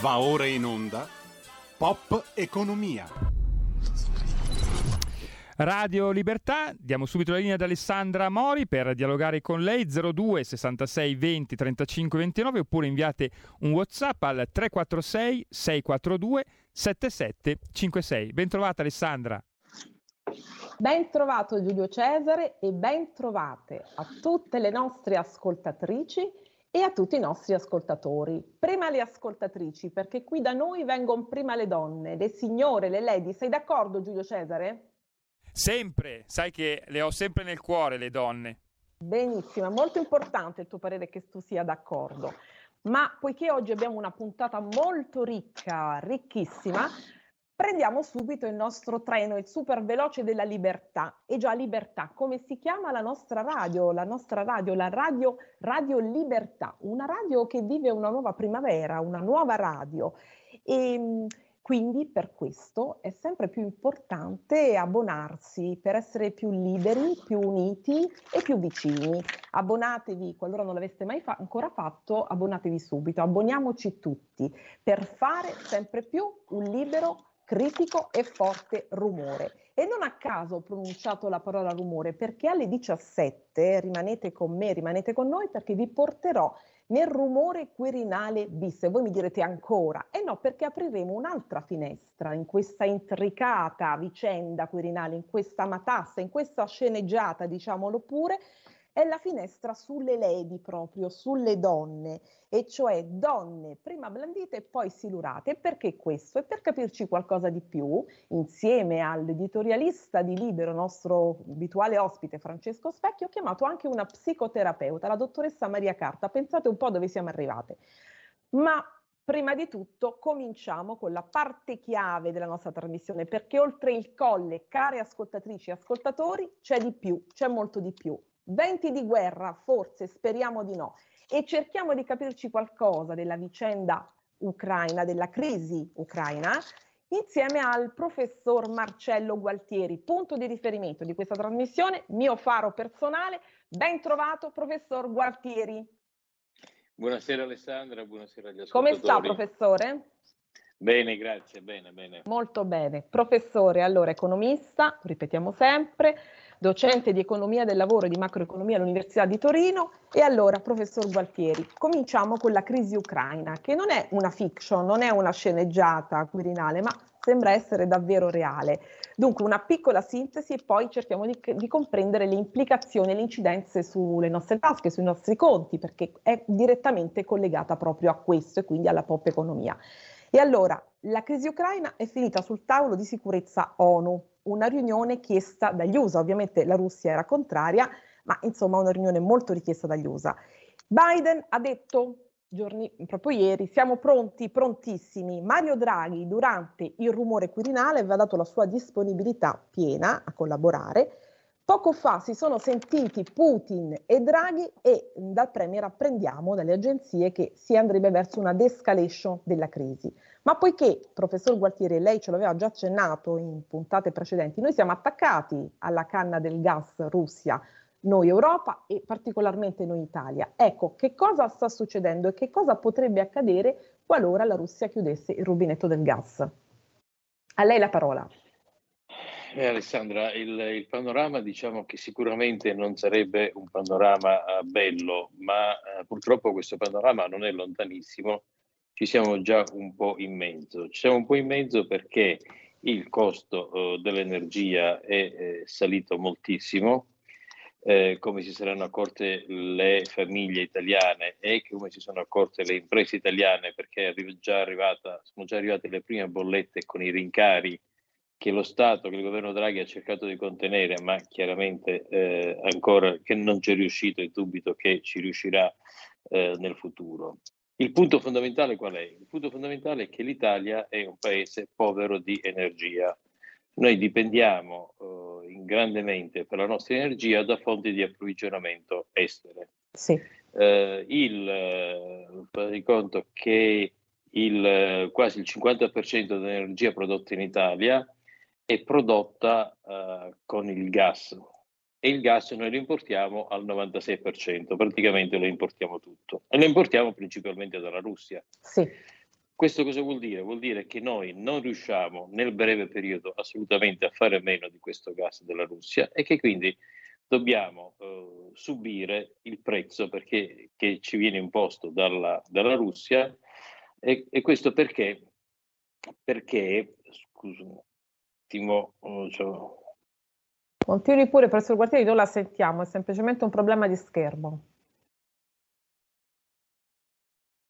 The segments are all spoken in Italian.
Va ora in onda Pop Economia. Radio Libertà, diamo subito la linea ad Alessandra Mori per dialogare con lei 02 66 20 35 29 oppure inviate un WhatsApp al 346 642 7756. Bentrovata Alessandra. Ben trovato Giulio Cesare e ben trovate a tutte le nostre ascoltatrici e a tutti i nostri ascoltatori. Prima le ascoltatrici, perché qui da noi vengono prima le donne, le signore, le lady. Sei d'accordo Giulio Cesare? Sempre, sai che le ho sempre nel cuore le donne. Benissimo, è molto importante il tuo parere che tu sia d'accordo. Ma poiché oggi abbiamo una puntata molto ricca, ricchissima, prendiamo subito il nostro treno, il super veloce della libertà. E già libertà, come si chiama la nostra radio? La nostra radio, la radio, radio Libertà, una radio che vive una nuova primavera, una nuova radio. E ehm, quindi per questo è sempre più importante abbonarsi per essere più liberi, più uniti e più vicini. Abbonatevi, qualora non l'aveste mai fa- ancora fatto, abbonatevi subito, abboniamoci tutti per fare sempre più un libero, critico e forte rumore. E non a caso ho pronunciato la parola rumore perché alle 17 rimanete con me, rimanete con noi perché vi porterò nel rumore quirinale bis. E voi mi direte ancora, eh no, perché apriremo un'altra finestra in questa intricata vicenda quirinale, in questa matassa, in questa sceneggiata, diciamolo pure, è la finestra sulle lady proprio, sulle donne, e cioè donne prima blandite e poi silurate. Perché questo? E per capirci qualcosa di più, insieme all'editorialista di Libero, nostro abituale ospite Francesco Specchio, ho chiamato anche una psicoterapeuta, la dottoressa Maria Carta. Pensate un po' dove siamo arrivate. Ma prima di tutto cominciamo con la parte chiave della nostra trasmissione, perché oltre il colle, care ascoltatrici e ascoltatori, c'è di più, c'è molto di più. Venti di guerra, forse, speriamo di no. E cerchiamo di capirci qualcosa della vicenda ucraina, della crisi ucraina, insieme al professor Marcello Gualtieri, punto di riferimento di questa trasmissione, mio faro personale. Ben trovato, professor Gualtieri. Buonasera Alessandra, buonasera agli ascoltatori. Come sta, professore? Bene, grazie, bene, bene. Molto bene. Professore, allora, economista, ripetiamo sempre, docente di economia del lavoro e di macroeconomia all'Università di Torino. E allora, professor Gualtieri, cominciamo con la crisi ucraina, che non è una fiction, non è una sceneggiata quirinale, ma sembra essere davvero reale. Dunque, una piccola sintesi e poi cerchiamo di, di comprendere le implicazioni e le incidenze sulle nostre tasche, sui nostri conti, perché è direttamente collegata proprio a questo e quindi alla pop economia. E allora, la crisi ucraina è finita sul tavolo di sicurezza ONU, una riunione chiesta dagli USA, ovviamente la Russia era contraria, ma insomma una riunione molto richiesta dagli USA. Biden ha detto giorni, proprio ieri, siamo pronti, prontissimi. Mario Draghi durante il rumore quirinale aveva dato la sua disponibilità piena a collaborare. Poco fa si sono sentiti Putin e Draghi e dal Premier apprendiamo dalle agenzie che si andrebbe verso una de-escalation della crisi. Ma poiché, professor Gualtieri, lei ce l'aveva già accennato in puntate precedenti, noi siamo attaccati alla canna del gas Russia, noi Europa e particolarmente noi Italia. Ecco, che cosa sta succedendo e che cosa potrebbe accadere qualora la Russia chiudesse il rubinetto del gas? A lei la parola. Eh, Alessandra, il, il, panorama diciamo che sicuramente non sarebbe un panorama uh, bello, ma uh, purtroppo questo panorama non è lontanissimo ci siamo già un po' in mezzo. Ci siamo un po' in mezzo perché il costo uh, dell'energia è eh, salito moltissimo, eh, come si saranno accorte le famiglie italiane e come si sono accorte le imprese italiane perché già arrivata, sono già arrivate le prime bollette con i rincari che lo Stato, che il governo Draghi ha cercato di contenere, ma chiaramente eh, ancora che non c'è riuscito e dubito che ci riuscirà eh, nel futuro. Il punto fondamentale qual è? Il punto fondamentale è che l'Italia è un paese povero di energia. Noi dipendiamo eh, grandemente per la nostra energia da fonti di approvvigionamento estere. Sì. Eh, il, eh, conto che il, quasi il 50% dell'energia prodotta in Italia è prodotta eh, con il gas, e il gas noi lo importiamo al 96%, praticamente lo importiamo tutto e lo importiamo principalmente dalla Russia. Sì. Questo cosa vuol dire? Vuol dire che noi non riusciamo nel breve periodo assolutamente a fare meno di questo gas della Russia e che quindi dobbiamo eh, subire il prezzo perché, che ci viene imposto dalla, dalla Russia e, e, questo perché? Perché, scusa un attimo, cioè... Continui pure, professor Guartieri, non la sentiamo, è semplicemente un problema di schermo.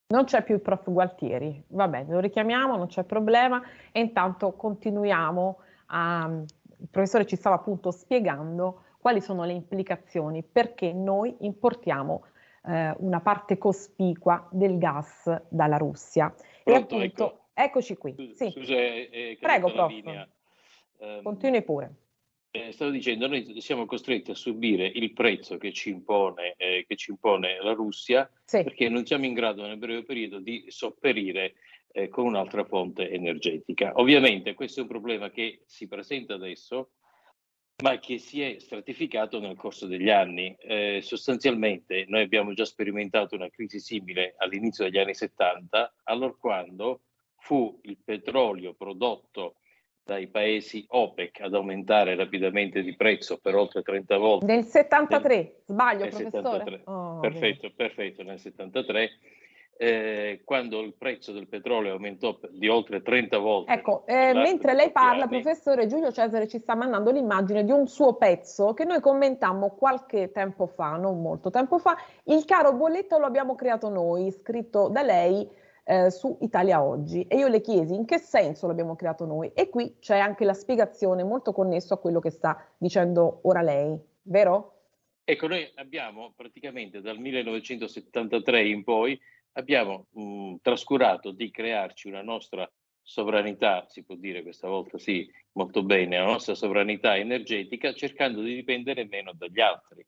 Non c'è più il prof Gualtieri, va bene, lo richiamiamo, non c'è problema e intanto continuiamo a... Il professore ci stava appunto spiegando quali sono le implicazioni perché noi importiamo eh, una parte cospicua del gas dalla Russia. Pronto, e appunto, ecco. eccoci qui. Sì. Scusa, eh, Prego, prof. Um, Continui pure. Eh, stavo dicendo, noi siamo costretti a subire il prezzo che ci impone, eh, che ci impone la Russia sì. perché non siamo in grado nel breve periodo di sopperire eh, con un'altra fonte energetica. Ovviamente questo è un problema che si presenta adesso ma che si è stratificato nel corso degli anni. Eh, sostanzialmente noi abbiamo già sperimentato una crisi simile all'inizio degli anni 70, allora quando fu il petrolio prodotto dai paesi OPEC ad aumentare rapidamente di prezzo per oltre 30 volte. Nel 73, nel, sbaglio nel professore? 73. Oh, perfetto, perfetto, nel 73 eh, quando il prezzo del petrolio aumentò di oltre 30 volte. Ecco, eh, mentre lei parla, anni. professore Giulio Cesare ci sta mandando l'immagine di un suo pezzo che noi commentammo qualche tempo fa, non molto tempo fa. Il caro bolletto lo abbiamo creato noi, scritto da lei eh, su Italia Oggi. E io le chiesi in che senso l'abbiamo creato noi. E qui c'è anche la spiegazione molto connesso a quello che sta dicendo ora lei, vero? Ecco, noi abbiamo praticamente dal 1973 in poi abbiamo mh, mm, trascurato di crearci una nostra sovranità, si può dire questa volta sì, molto bene, la nostra sovranità energetica cercando di dipendere meno dagli altri.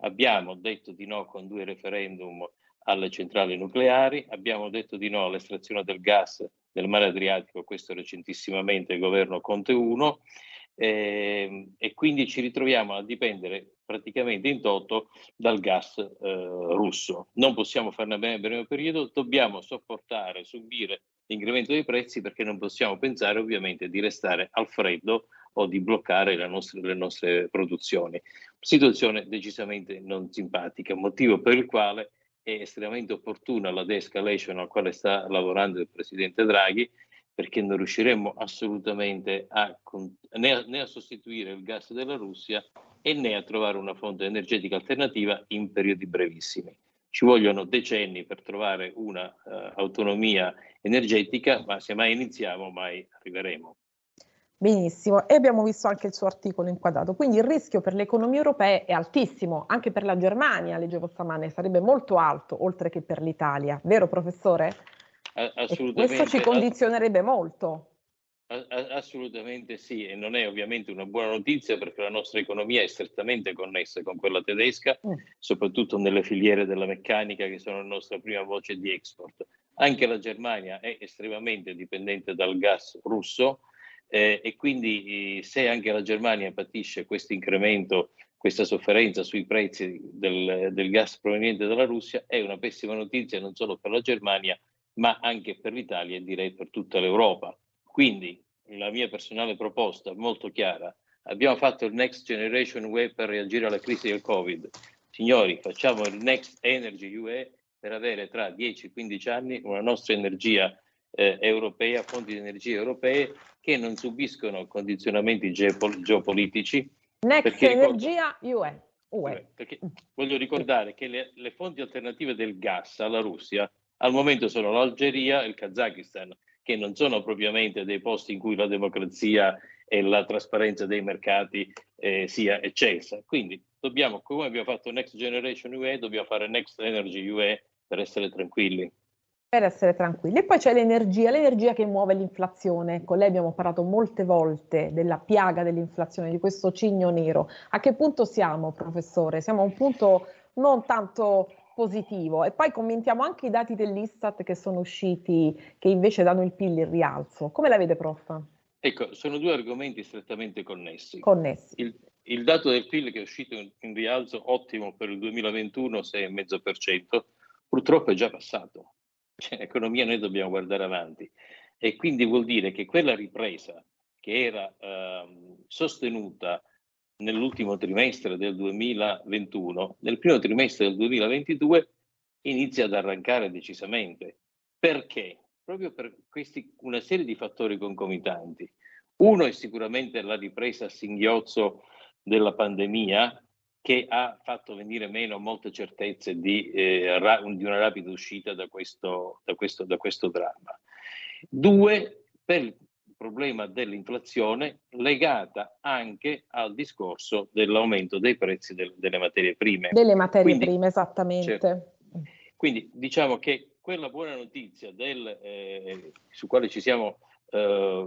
Abbiamo detto di no con due referendum alle centrali nucleari, abbiamo detto di no all'estrazione del gas nel mare Adriatico, questo recentissimamente il governo Conte 1, eh, e quindi ci ritroviamo a dipendere praticamente in toto dal gas eh, russo. Non possiamo farne bene nel breve periodo, dobbiamo sopportare, subire l'incremento dei prezzi perché non possiamo pensare ovviamente di restare al freddo o di bloccare nostra, le nostre produzioni. Situazione decisamente non simpatica, motivo per il quale è estremamente opportuna la de-escalation al quale sta lavorando il Presidente Draghi perché non riusciremmo assolutamente a, né, a, né a sostituire il gas della Russia e né a trovare una fonte energetica alternativa in periodi brevissimi. Ci vogliono decenni per trovare un'autonomia uh, energetica, ma se mai iniziamo, mai arriveremo. Benissimo, e abbiamo visto anche il suo articolo inquadrato. Quindi il rischio per le economie europee è altissimo, anche per la Germania, leggevo stamane, sarebbe molto alto, oltre che per l'Italia. Vero professore? assolutamente. questo ci condizionerebbe molto. Assolutamente sì, e non è ovviamente una buona notizia perché la nostra economia è strettamente connessa con quella tedesca, mm. soprattutto nelle filiere della meccanica che sono la nostra prima voce di export. Anche la Germania è estremamente dipendente dal gas russo eh, e quindi eh, se anche la Germania patisce questo incremento, questa sofferenza sui prezzi del, del gas proveniente dalla Russia, è una pessima notizia non solo per la Germania, ma anche per l'Italia e direi per tutta l'Europa. Quindi la mia personale proposta molto chiara, abbiamo fatto il Next Generation UE per reagire alla crisi del Covid. Signori, facciamo il Next Energy UE per avere tra 10-15 anni una nostra energia eh, europea, fonti di energia europee che non subiscono condizionamenti geopol- geopolitici. Next Energia ricordo, UE. UE. Perché voglio ricordare che le, le fonti alternative del gas alla Russia al momento sono l'Algeria e il Kazakistan, che non sono propriamente dei posti in cui la democrazia e la trasparenza dei mercati eh, sia eccelsa. Quindi dobbiamo, come abbiamo fatto Next Generation UE, dobbiamo fare Next Energy UE per essere tranquilli. Per essere tranquilli. E poi c'è l'energia, l'energia che muove l'inflazione. Con lei abbiamo parlato molte volte della piaga dell'inflazione, di questo cigno nero. A che punto siamo, professore? Siamo a un punto non tanto positivo. E poi commentiamo anche i dati dell'Istat che sono usciti, che invece danno il PIL in rialzo. Come la vede, prof? Ecco, sono due argomenti strettamente connessi. Connessi. Il, il dato del PIL che è uscito in, in rialzo ottimo per il 2021, 6,5%, purtroppo è già passato. Cioè, economia noi dobbiamo guardare avanti e quindi vuol dire che quella ripresa che era eh, sostenuta nell'ultimo trimestre del 2021, nel primo trimestre del 2022 inizia ad arrancare decisamente. Perché? Proprio per questi, una serie di fattori concomitanti. Uno è sicuramente la ripresa a singhiozzo della pandemia che ha fatto venire meno molte certezze di, eh, ra- di una rapida uscita da questo, da, questo, da questo dramma. Due, per il problema dell'inflazione legata anche al discorso dell'aumento dei prezzi del, delle materie prime. Delle materie Quindi, prime, esattamente. Certo. Quindi diciamo che quella buona notizia del, eh, su quale ci siamo eh,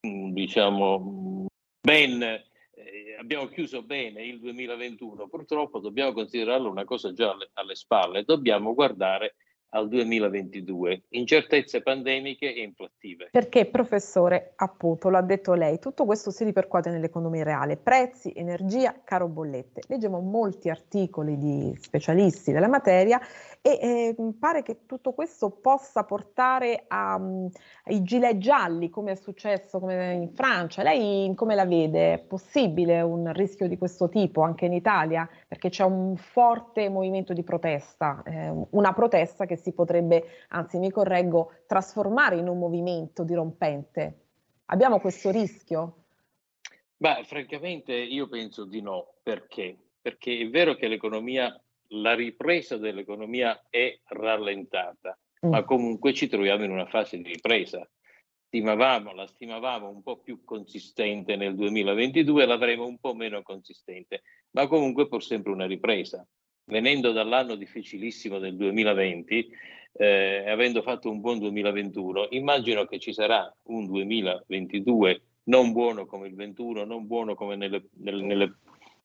diciamo ben eh, abbiamo chiuso bene il 2021, purtroppo dobbiamo considerarlo una cosa già alle, alle spalle, dobbiamo guardare al 2022, incertezze pandemiche e inflattive. Perché, professore, appunto, l'ha detto lei, tutto questo si ripercuote nell'economia reale, prezzi, energia, caro bollette. Leggiamo molti articoli di specialisti della materia e eh, pare che tutto questo possa portare a, um, ai gilet gialli, come è successo come in Francia. Lei come la vede? È possibile un rischio di questo tipo anche in Italia? Perché c'è un forte movimento di protesta, eh, una protesta che si potrebbe, anzi mi correggo, trasformare in un movimento dirompente. Abbiamo questo rischio? Beh, francamente io penso di no. Perché? Perché è vero che l'economia la ripresa dell'economia è rallentata, mm. ma comunque ci troviamo in una fase di ripresa. Stimavamo, la stimavamo un po' più consistente nel 2022, l'avremo un po' meno consistente, ma comunque pur sempre una ripresa. Venendo dall'anno difficilissimo del 2020, eh, avendo fatto un buon 2021, immagino che ci sarà un 2022 non buono come il 21, non buono come nelle, nelle, nelle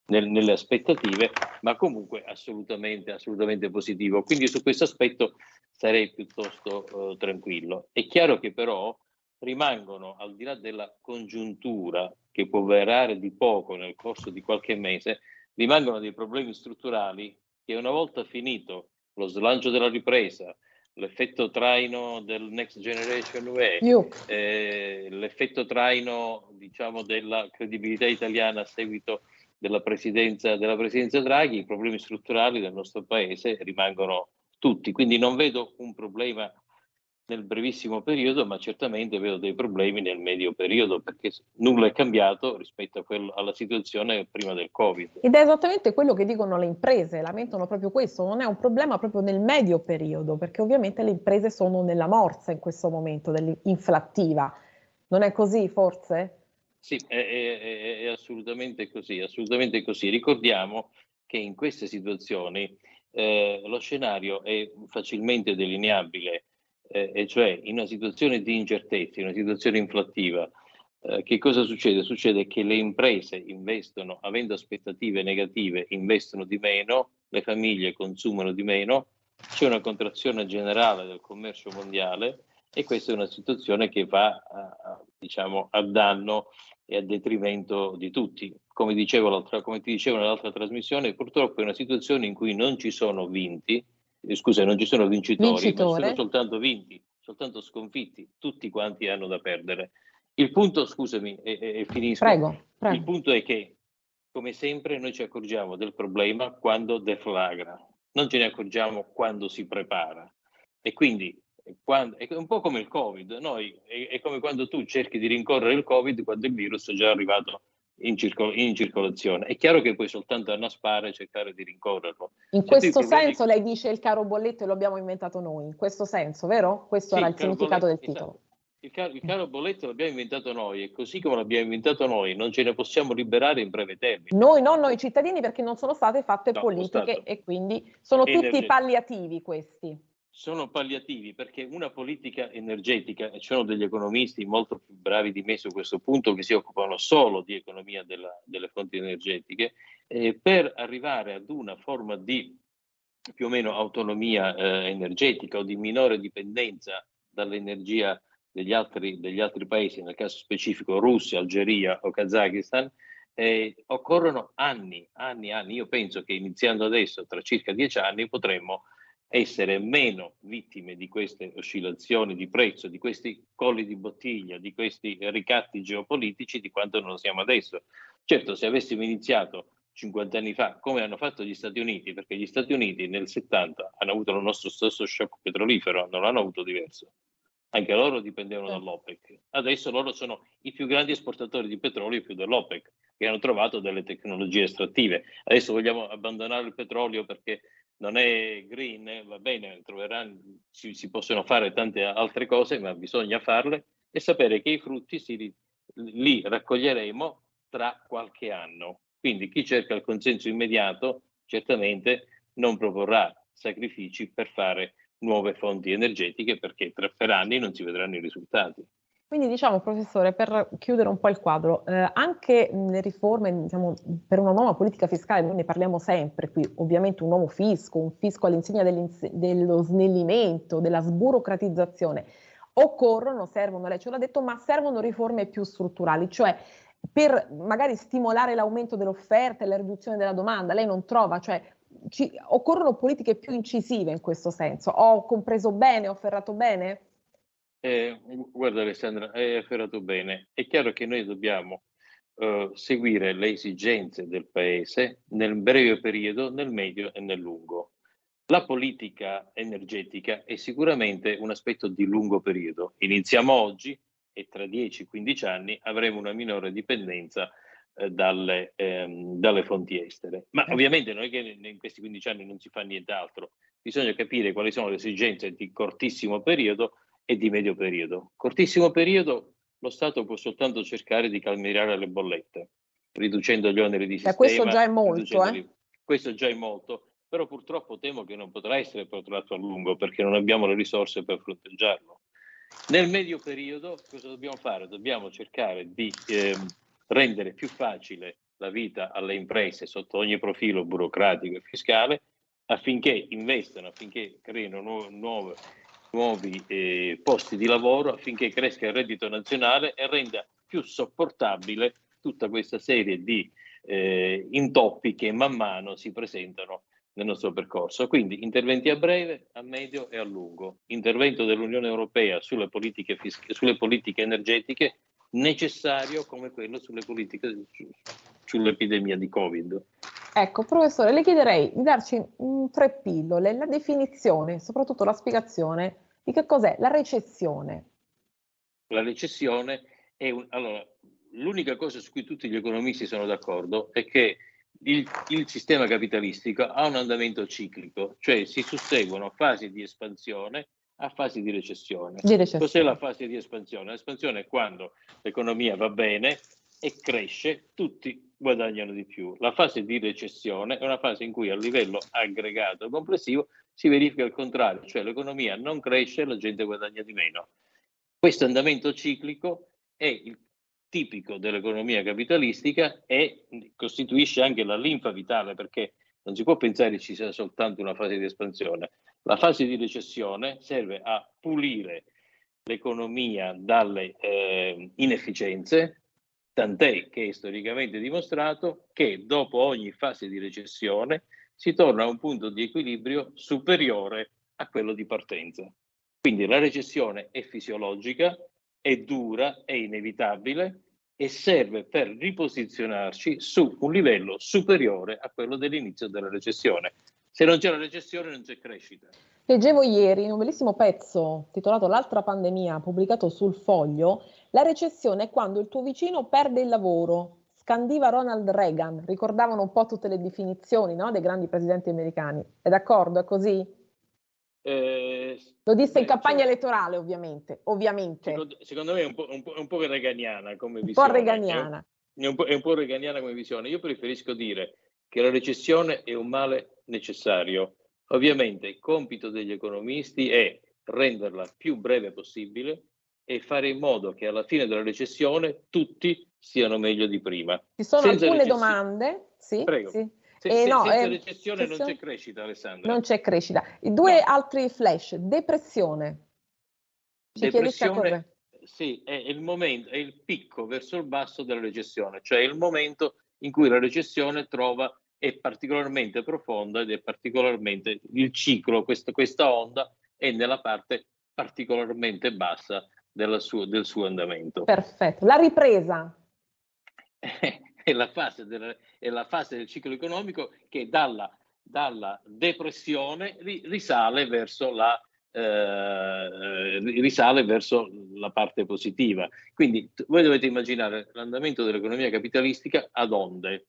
nel, nelle aspettative, ma comunque assolutamente, assolutamente positivo. Quindi su questo aspetto sarei piuttosto eh, tranquillo. È chiaro che però rimangono, al di là della congiuntura che può variare di poco nel corso di qualche mese, rimangono dei problemi strutturali che una volta finito lo slancio della ripresa, l'effetto traino del Next Generation UE, eh, l'effetto traino diciamo, della credibilità italiana a seguito della presidenza, della presidenza Draghi, i problemi strutturali del nostro paese rimangono tutti. Quindi non vedo un problema nel brevissimo periodo, ma certamente vedo dei problemi nel medio periodo, perché nulla è cambiato rispetto a quello, alla situazione prima del Covid. Ed è esattamente quello che dicono le imprese, lamentano proprio questo, non è un problema proprio nel medio periodo, perché ovviamente le imprese sono nella morsa in questo momento dell'inflattiva. Non è così forse? Sì, è, è, è, assolutamente così, assolutamente così. Ricordiamo che in queste situazioni eh, lo scenario è facilmente delineabile, eh, e cioè in una situazione di incertezza, in una situazione inflattiva, eh, che cosa succede? Succede che le imprese investono, avendo aspettative negative, investono di meno, le famiglie consumano di meno, c'è una contrazione generale del commercio mondiale e questa è una situazione che va a, diciamo, a danno e a detrimento di tutti. Come, dicevo come ti dicevo nell'altra trasmissione, purtroppo è una situazione in cui non ci sono vinti, scusa, non ci sono vincitori, Vincitore. sono soltanto vinti, soltanto sconfitti, tutti quanti hanno da perdere. Il punto, scusami, e, e finisco. Prego, prego. Il punto è che, come sempre, noi ci accorgiamo del problema quando deflagra, non ce ne accorgiamo quando si prepara. E quindi quando, è un po' come il Covid, noi, è, è, come quando tu cerchi di rincorrere il Covid quando il virus è già arrivato in, circol- in circolazione. È chiaro che puoi soltanto annaspare e cercare di rincorrerlo. In questo problemi... senso lei dice il caro bolletto e lo abbiamo inventato noi, in questo senso, vero? Questo sì, era il significato del titolo. Il caro, il caro, bolletto l'abbiamo inventato noi e così come l'abbiamo inventato noi non ce ne possiamo liberare in breve termine. Noi, non noi cittadini, perché non sono state fatte no, politiche e quindi sono tutti palliativi questi sono palliativi perché una politica energetica, e ci sono degli economisti molto più bravi di me su questo punto che si occupano solo di economia della, delle fonti energetiche, eh, per arrivare ad una forma di più o meno autonomia eh, energetica o di minore dipendenza dall'energia degli altri, degli altri paesi, nel caso specifico Russia, Algeria o Kazakistan, Eh, occorrono anni, anni, anni. Io penso che iniziando adesso, tra circa dieci anni, potremmo essere meno vittime di queste oscillazioni di prezzo, di questi colli di bottiglia, di questi ricatti geopolitici di quanto non lo siamo adesso. Certo, se avessimo iniziato 50 anni fa, come hanno fatto gli Stati Uniti, perché gli Stati Uniti nel 70 hanno avuto il nostro stesso shock petrolifero, non l'hanno avuto diverso. Anche loro dipendevano dall'OPEC. Adesso loro sono i più grandi esportatori di petrolio più dell'OPEC, che hanno trovato delle tecnologie estrattive. Adesso vogliamo abbandonare il petrolio perché non è green, va bene, troveranno, si, si, possono fare tante altre cose, ma bisogna farle e sapere che i frutti si, li raccoglieremo tra qualche anno. Quindi chi cerca il consenso immediato certamente non proporrà sacrifici per fare nuove fonti energetiche perché tra per anni non si vedranno i risultati. Quindi diciamo, professore, per chiudere un po' il quadro, eh, anche le riforme diciamo, per una nuova politica fiscale, noi ne parliamo sempre qui, ovviamente un nuovo fisco, un fisco all'insegna dello snellimento, della sburocratizzazione, occorrono, servono, lei ce l'ha detto, ma servono riforme più strutturali, cioè per magari stimolare l'aumento dell'offerta e la riduzione della domanda, lei non trova, cioè ci, occorrono politiche più incisive in questo senso. Ho compreso bene, ho ferrato bene? Eh, guarda Alessandra, hai afferrato bene. È chiaro che noi dobbiamo eh, seguire le esigenze del Paese nel breve periodo, nel medio e nel lungo. La politica energetica è sicuramente un aspetto di lungo periodo. Iniziamo oggi e tra 10-15 anni avremo una minore dipendenza eh, dalle, ehm, dalle, fonti estere. Ma ovviamente non è che in questi 15 anni non si fa nient'altro, bisogna capire quali sono le esigenze di cortissimo periodo e di medio periodo. Cortissimo periodo lo Stato può soltanto cercare di calmierare le bollette, riducendo gli oneri di sistema. questo già è molto, eh? Questo già è molto, però purtroppo temo che non potrà essere protratto a lungo perché non abbiamo le risorse per fronteggiarlo. Nel medio periodo cosa dobbiamo fare? Dobbiamo cercare di eh, rendere più facile la vita alle imprese sotto ogni profilo burocratico e fiscale affinché investano, affinché creino nu- nuove nuovi eh, posti di lavoro affinché cresca il reddito nazionale e renda più sopportabile tutta questa serie di eh, intoppi che man mano si presentano nel nostro percorso. Quindi interventi a breve, a medio e a lungo. Intervento dell'Unione Europea sulle politiche, fisc- sulle politiche energetiche necessario come quello sulle politiche sull'epidemia di Covid. Ecco, professore, le chiederei di darci in tre pillole la definizione, soprattutto la spiegazione di che cos'è la recessione. La recessione è un... Allora, l'unica cosa su cui tutti gli economisti sono d'accordo è che il, il, sistema capitalistico ha un andamento ciclico, cioè si susseguono fasi di espansione a fasi di recessione. di recessione. Cos'è la fase di espansione? L'espansione è quando l'economia va bene e cresce, tutti guadagnano di più. La fase di recessione è una fase in cui a livello aggregato complessivo si verifica il contrario, cioè l'economia non cresce e la gente guadagna di meno. Questo andamento ciclico è il tipico dell'economia capitalistica e costituisce anche la linfa vitale perché non si può pensare ci sia soltanto una fase di espansione. La fase di recessione serve a pulire l'economia dalle eh, inefficienze, tant'è che è storicamente dimostrato che dopo ogni fase di recessione si torna a un punto di equilibrio superiore a quello di partenza. Quindi la recessione è fisiologica, è dura, è inevitabile e serve per riposizionarci su un livello superiore a quello dell'inizio della recessione. Se non c'è la recessione non c'è crescita. Leggevo ieri in un bellissimo pezzo titolato L'altra pandemia, pubblicato sul foglio, la recessione è quando il tuo vicino perde il lavoro, scandiva Ronald Reagan, ricordavano un po' tutte le definizioni no, dei grandi presidenti americani. È d'accordo? È così? Eh, Lo disse beh, in campagna cioè, elettorale, ovviamente. ovviamente. Secondo, secondo, me è un po', un, po', un po reganiana come visione. Un po' reganiana. È un po', è un po' reganiana come visione. Io preferisco dire che la recessione è un male necessario. Ovviamente il compito degli economisti è renderla più breve possibile e fare in modo che alla fine della recessione tutti siano meglio di prima. Ci sono senza alcune recessi- domande. Sì, Prego. Sì. Se, eh, se, no, senza eh, recessione non c'è crescita, Alessandra. Non c'è crescita. I due no. altri flash, depressione. Ci depressione sì, è il momento, è il picco verso il basso della recessione, cioè il momento in cui la recessione trova è particolarmente profonda ed è particolarmente il ciclo, questa, questa onda è nella parte particolarmente bassa suo, del suo andamento. Perfetto, la ripresa. è, la fase del, è la fase del ciclo economico che dalla, dalla depressione risale verso la eh, risale verso la parte positiva. Quindi voi dovete immaginare l'andamento dell'economia capitalistica ad onde,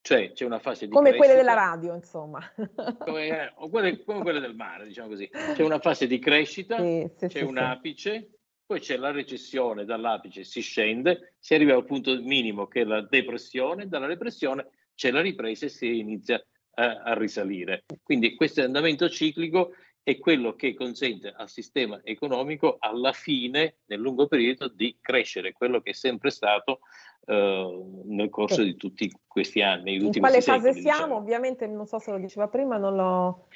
cioè c'è una fase di come crescita, quelle della radio, insomma, come, eh, o quelle, come quelle del mare, diciamo così. C'è una fase di crescita, sì, sì, c'è sì, un apice, poi c'è la recessione, dall'apice si scende, si arriva al punto minimo che è la depressione, dalla depressione c'è la ripresa e si inizia a, a risalire. Quindi questo andamento ciclico è quello che consente al sistema economico alla fine, nel lungo periodo, di crescere, quello che è sempre stato eh, nel corso di tutti questi anni. In quale fase secoli, siamo? Diciamo. Ovviamente non so se lo diceva prima, non lo...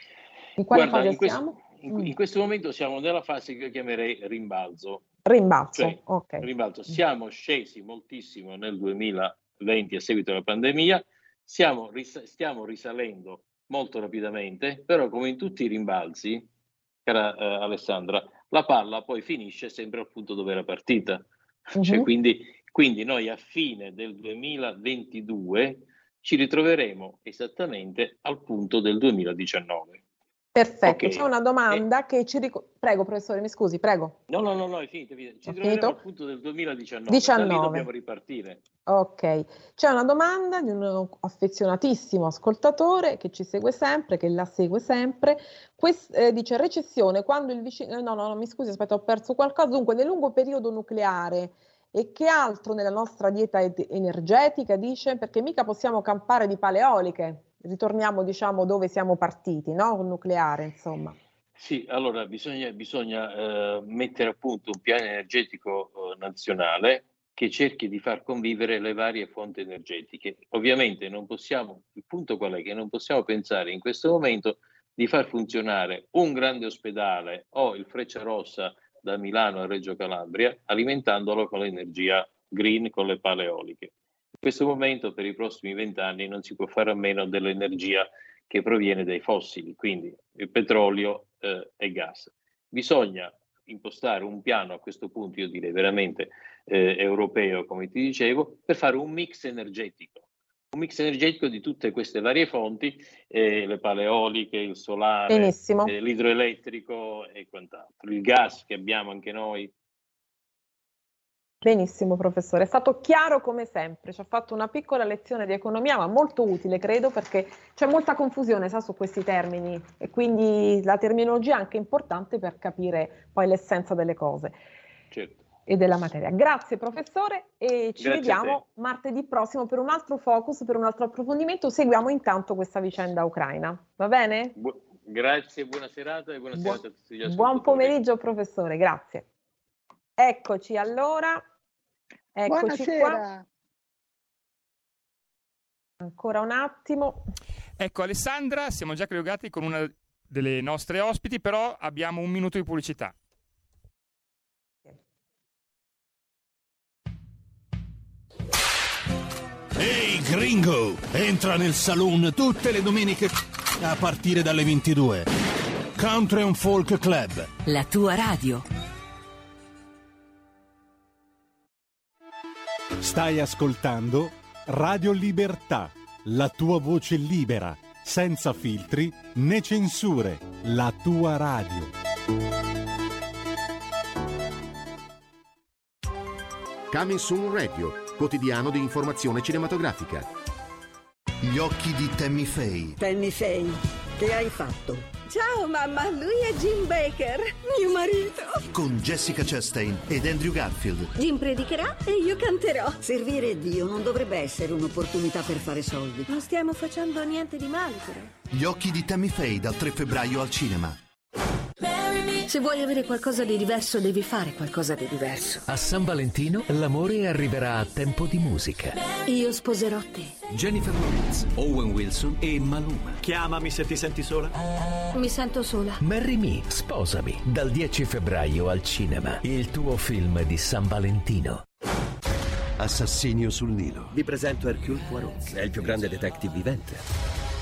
In quale Guarda, fase in questo, siamo? In, in, questo momento siamo nella fase che io chiamerei rimbalzo. Rimbalzo, cioè, ok. Rimbalzo. Siamo scesi moltissimo nel 2020 a seguito della pandemia, siamo, ris- stiamo risalendo molto rapidamente, però come in tutti i rimbalzi, cara eh, Alessandra, la palla poi finisce sempre al punto dove era partita. Uh-huh. Cioè, quindi, quindi noi a fine del 2022 ci ritroveremo esattamente al punto del 2019. Perfetto, okay. c'è una domanda eh. che ci ricorda. Prego, professore, mi scusi, prego. No, no, no, no è finito. È finito. Ci Ho troveremo finito? appunto del 2019. 19. Da lì dobbiamo ripartire. Ok, c'è una domanda di un affezionatissimo ascoltatore che ci segue sempre, che la segue sempre. Quest, eh, dice recessione quando il vicino. Eh, no, no, no, mi scusi, aspetta, ho perso qualcosa. Dunque, nel lungo periodo nucleare. E che altro nella nostra dieta energetica dice? Perché mica possiamo campare di pale eoliche ritorniamo diciamo dove siamo partiti, no? Con nucleare, insomma. Sì, allora bisogna, bisogna eh, mettere a punto un piano energetico eh, nazionale che cerchi di far convivere le varie fonti energetiche. Ovviamente non possiamo, il punto qual è? Che non possiamo pensare in questo momento di far funzionare un grande ospedale o il Freccia Rossa da Milano a Reggio Calabria alimentandolo con l'energia green, con le pale eoliche. In questo momento, per i prossimi vent'anni, non si può fare a meno dell'energia che proviene dai fossili, quindi il petrolio eh, e gas. Bisogna impostare un piano a questo punto, io direi veramente eh, europeo, come ti dicevo, per fare un mix energetico. Un mix energetico di tutte queste varie fonti, eh, le paleoliche, il solare, eh, l'idroelettrico e quant'altro. Il gas che abbiamo anche noi, Benissimo professore, è stato chiaro come sempre, ci ha fatto una piccola lezione di economia ma molto utile credo perché c'è molta confusione sa, su questi termini e quindi la terminologia è anche importante per capire poi l'essenza delle cose certo. e della materia. Grazie professore e ci Grazie vediamo martedì prossimo per un altro focus, per un altro approfondimento, seguiamo intanto questa vicenda ucraina, va bene? Bu- grazie, buona serata e buona Bu- serata a tutti gli Buon pomeriggio professore, grazie. Eccoci allora. Eccoci Buonasera. qua. Ancora un attimo. Ecco Alessandra, siamo già collegati con una delle nostre ospiti, però abbiamo un minuto di pubblicità. Ehi hey, gringo, entra nel saloon tutte le domeniche a partire dalle 22. Country and Folk Club. La tua radio. Stai ascoltando Radio Libertà, la tua voce libera, senza filtri né censure, la tua radio. Coming Soon Radio, quotidiano di informazione cinematografica. Gli occhi di Tammy Faye. Tammy Faye, che hai fatto? Ciao mamma, lui è Jim Baker, mio marito. Con Jessica Chastain ed Andrew Garfield. Jim predicherà e io canterò. Servire Dio non dovrebbe essere un'opportunità per fare soldi. Non stiamo facendo niente di male, però. Gli occhi di Tammy Faye dal 3 febbraio al cinema. Se vuoi avere qualcosa di diverso, devi fare qualcosa di diverso. A San Valentino l'amore arriverà a tempo di musica. Io sposerò te. Jennifer Lawrence, Owen Wilson e Maluma. Chiamami se ti senti sola. Mi sento sola. Marry Me, sposami, dal 10 febbraio al cinema. Il tuo film di San Valentino. Assassinio sul Nilo. Vi presento Hercule Poirot, è il più grande detective vivente.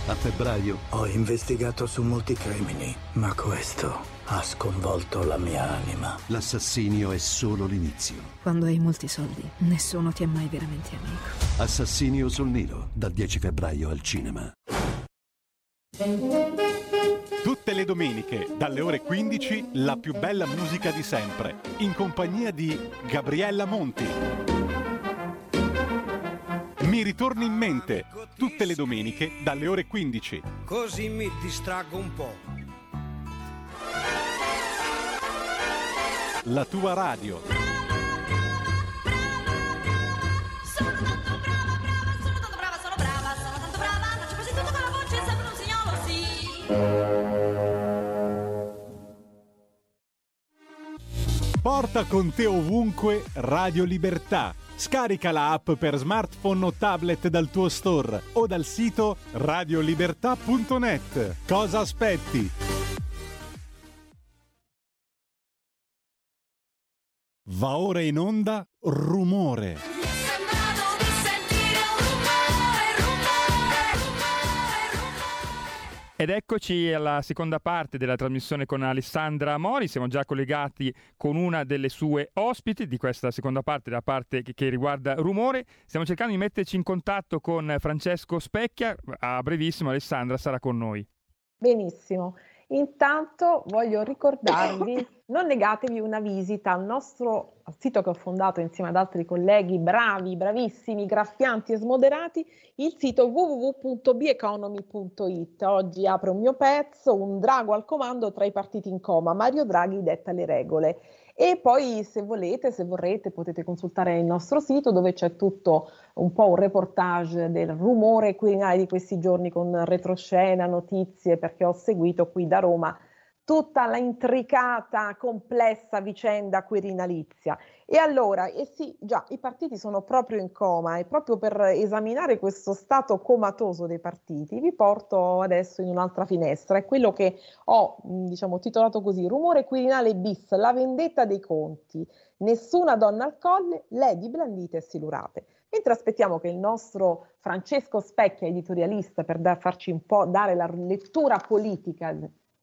A febbraio. Ho investigato su molti crimini, ma questo ha sconvolto la mia anima. L'assassinio è solo l'inizio. Quando hai molti soldi, nessuno ti è mai veramente amico. Assassinio sul Nilo, dal 10 febbraio al cinema. Tutte le domeniche, dalle ore 15, la più bella musica di sempre, in compagnia di Gabriella Monti. Mi ritorni in mente, tutte le domeniche, dalle ore 15. Così mi distraggo un po'. La tua radio. Sono tanto brava, brava, sono tanto brava, sono brava, sono tanto brava, faccio così tutto con la voce, sembra un signolo, sì. Porta con te ovunque Radio Libertà. Scarica la app per smartphone o tablet dal tuo store o dal sito radiolibertà.net. Cosa aspetti? Va ora in onda Rumore. Ed eccoci alla seconda parte della trasmissione con Alessandra Mori, siamo già collegati con una delle sue ospiti di questa seconda parte, la parte che, che, riguarda rumore. Stiamo cercando di metterci in contatto con Francesco Specchia, a brevissimo Alessandra sarà con noi. Benissimo. Intanto voglio ricordarvi, non negatevi una visita al nostro sito che ho fondato insieme ad altri colleghi bravi, bravissimi, graffianti e smoderati, il sito www.beconomy.it. Oggi apre un mio pezzo, un drago al comando tra i partiti in coma. Mario Draghi detta le regole. E poi se volete, se vorrete, potete consultare il nostro sito dove c'è tutto un po' un reportage del rumore quirinale di questi giorni con retroscena, notizie, perché ho seguito qui da Roma tutta la intricata, complessa vicenda quirinalizia. E allora, eh sì, già, i partiti sono proprio in coma e proprio per esaminare questo stato comatoso dei partiti vi porto adesso in un'altra finestra, è quello che ho, diciamo, titolato così, Rumore Quirinale bis, la vendetta dei conti, nessuna donna al colle, lady blandite e silurate. Mentre aspettiamo che il nostro Francesco Specchia, editorialista, per da, farci un po' dare la lettura politica,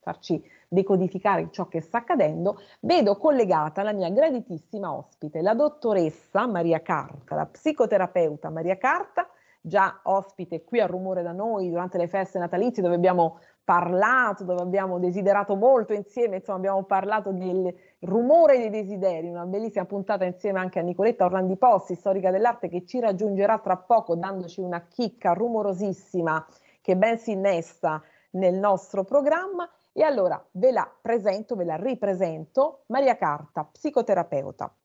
farci decodificare ciò che sta accadendo, vedo collegata la mia graditissima ospite, la dottoressa Maria Carta, la psicoterapeuta Maria Carta, già ospite qui a Rumore da noi durante le feste natalizie dove abbiamo parlato, dove abbiamo desiderato molto insieme, insomma abbiamo parlato del rumore dei desideri, una bellissima puntata insieme anche a Nicoletta Orlandi Possi, storica dell'arte, che ci raggiungerà tra poco dandoci una chicca rumorosissima che ben si innesta nel nostro programma e allora ve la presento, ve la ripresento, Maria Carta, psicoterapeuta,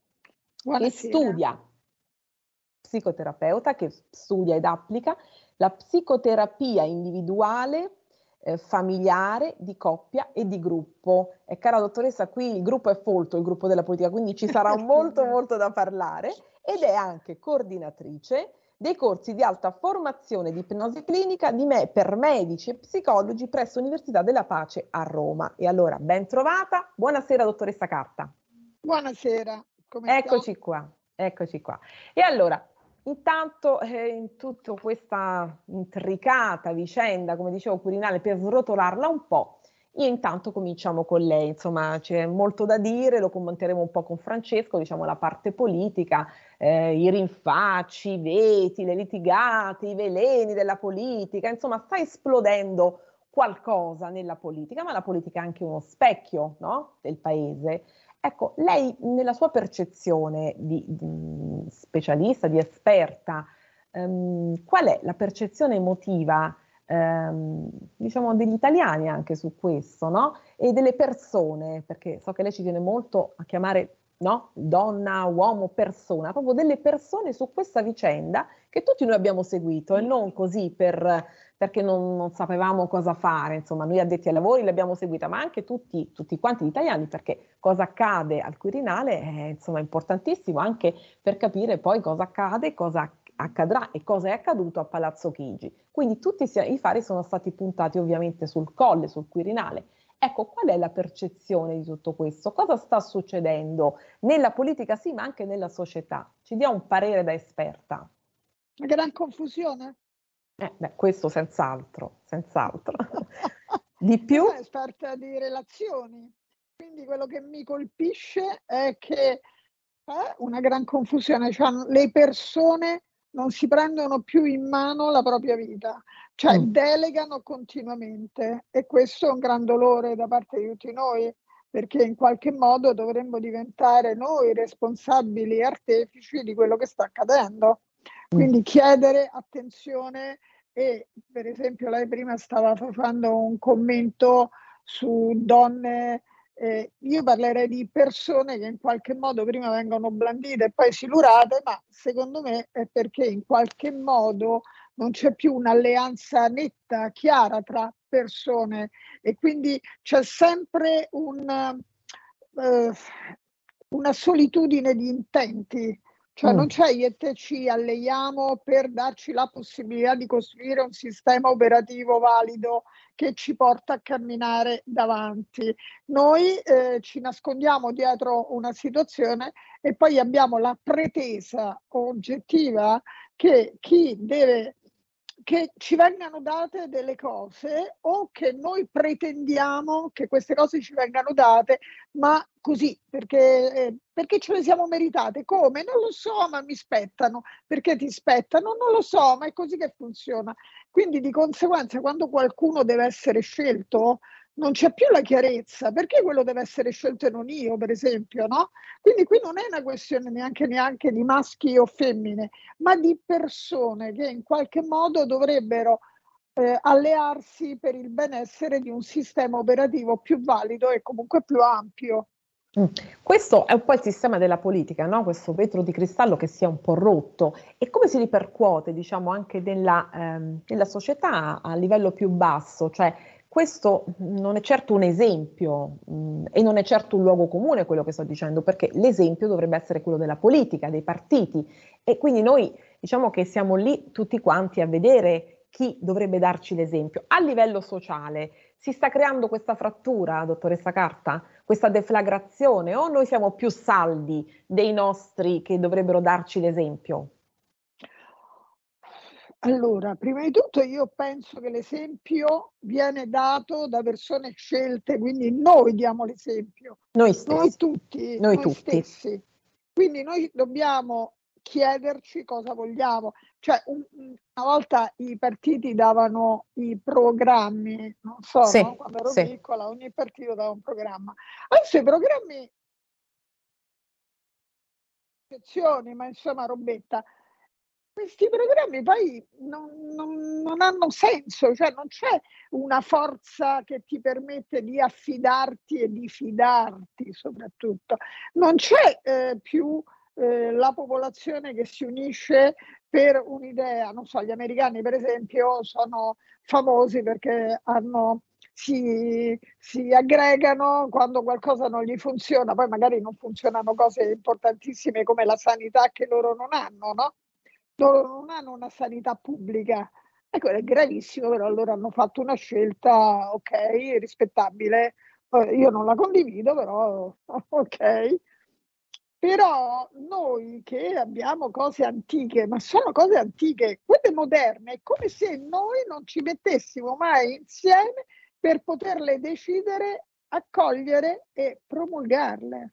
Buonasera. che studia, psicoterapeuta che studia ed applica la psicoterapia individuale, eh, familiare, di coppia e di gruppo. E cara dottoressa, qui il gruppo è folto, il gruppo della politica, quindi ci sarà molto molto da parlare ed è anche coordinatrice dei corsi di alta formazione di ipnosi clinica di me per medici e psicologi presso l'Università della Pace a Roma. E allora, ben trovata. Buonasera, dottoressa Carta. Buonasera. Come eccoci sta? qua, eccoci qua. E allora, intanto eh, in tutta questa intricata vicenda, come dicevo, Quirinale, per srotolarla un po', io intanto cominciamo con lei, insomma c'è molto da dire, lo commenteremo un po' con Francesco, diciamo la parte politica, eh, i rinfacci, i veti, le litigate, i veleni della politica, insomma sta esplodendo qualcosa nella politica, ma la politica è anche uno specchio no? del paese. Ecco, lei nella sua percezione di, di specialista, di esperta, ehm, qual è la percezione emotiva ehm, diciamo degli italiani anche su questo, no? E delle persone, perché so che lei ci tiene molto a chiamare no? donna, uomo, persona, proprio delle persone su questa vicenda che tutti noi abbiamo seguito e non così per, perché non, non, sapevamo cosa fare, insomma noi addetti ai lavori l'abbiamo seguita, ma anche tutti, tutti quanti gli italiani perché cosa accade al Quirinale è insomma importantissimo anche per capire poi cosa accade, cosa accadrà e cosa è accaduto a Palazzo Chigi. Quindi tutti i fari sono stati puntati ovviamente sul colle, sul Quirinale Ecco, qual è la percezione di tutto questo? Cosa sta succedendo nella politica, sì, ma anche nella società? Ci dia un parere da esperta. Una gran confusione? Eh, beh, questo senz'altro, senz'altro. di più? Sono esperta di relazioni, quindi quello che mi colpisce è che è una gran confusione, cioè le persone non si prendono più in mano la propria vita, cioè mm. delegano continuamente e questo è un gran dolore da parte di tutti noi perché in qualche modo dovremmo diventare noi responsabili artefici di quello che sta accadendo. Mm. Quindi chiedere attenzione e per esempio lei prima stava facendo un commento su donne eh, io parlerei di persone che in qualche modo prima vengono blandite e poi silurate, ma secondo me è perché in qualche modo non c'è più un'alleanza netta, chiara tra persone e quindi c'è sempre un, eh, una solitudine di intenti. Cioè mm. non c'è io e te ci alleiamo per darci la possibilità di costruire un sistema operativo valido che ci porta a camminare davanti. Noi eh, ci nascondiamo dietro una situazione e poi abbiamo la pretesa oggettiva che chi deve che ci vengano date delle cose o che noi pretendiamo che queste cose ci vengano date, ma così, perché, eh, perché ce le siamo meritate. Come? Non lo so, ma mi spettano. Perché ti spettano? Non lo so, ma è così che funziona. Quindi di conseguenza, quando qualcuno deve essere scelto, non c'è più la chiarezza, perché quello deve essere scelto e non io, per esempio, no? Quindi qui non è una questione neanche, neanche di maschi o femmine, ma di persone che in qualche modo dovrebbero eh, allearsi per il benessere di un sistema operativo più valido e comunque più ampio. Mm. Questo è un po' il sistema della politica, no? questo vetro di cristallo che si è un po' rotto e come si ripercuote diciamo, anche nella, ehm, nella società a livello più basso, cioè questo non è certo un esempio mh, mm, e non è certo un luogo comune quello che sto dicendo, perché l'esempio dovrebbe essere quello della politica, dei partiti e quindi noi diciamo che siamo lì tutti quanti a vedere chi dovrebbe darci l'esempio. A livello sociale si sta creando questa frattura, dottoressa Carta, questa deflagrazione o noi siamo più saldi dei nostri che dovrebbero darci l'esempio? Allora, prima di tutto io penso che l'esempio viene dato da persone scelte, quindi noi diamo l'esempio. Noi stessi. Noi tutti. Noi, noi tutti. Stessi. Quindi noi dobbiamo chiederci cosa vogliamo. Cioè, un, una volta i partiti davano i programmi, non so, sì, no? quando ero sì. piccola ogni partito dava un programma. Adesso i programmi, ma insomma robetta, questi programmi poi non, non, non, hanno senso, cioè non c'è una forza che ti permette di affidarti e di fidarti soprattutto, non c'è eh, più eh, la popolazione che si unisce per un'idea, non so, gli americani per esempio sono famosi perché hanno si, si, aggregano quando qualcosa non gli funziona, poi magari non funzionano cose importantissime come la sanità che loro non hanno, no? Loro non hanno una sanità pubblica. Ecco, è gravissimo, però loro hanno fatto una scelta, ok, rispettabile. Io non la condivido, però ok. Però noi che abbiamo cose antiche, ma sono cose antiche, quelle moderne, è come se noi non ci mettessimo mai insieme per poterle decidere, accogliere e promulgarle.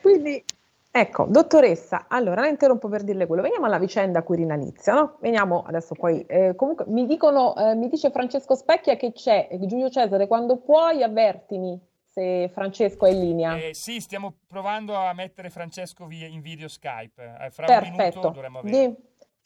Quindi Ecco, dottoressa, allora la interrompo per dirle quello. Veniamo alla vicenda Quirinalizia, no? Veniamo adesso poi. Eh, comunque mi dicono, eh, mi dice Francesco Specchia che c'è Giulio Cesare, quando puoi avvertimi se Francesco è in linea. Eh, sì, stiamo provando a mettere Francesco via in video Skype. Eh, fra Perfetto. un minuto dovremmo avere. Di...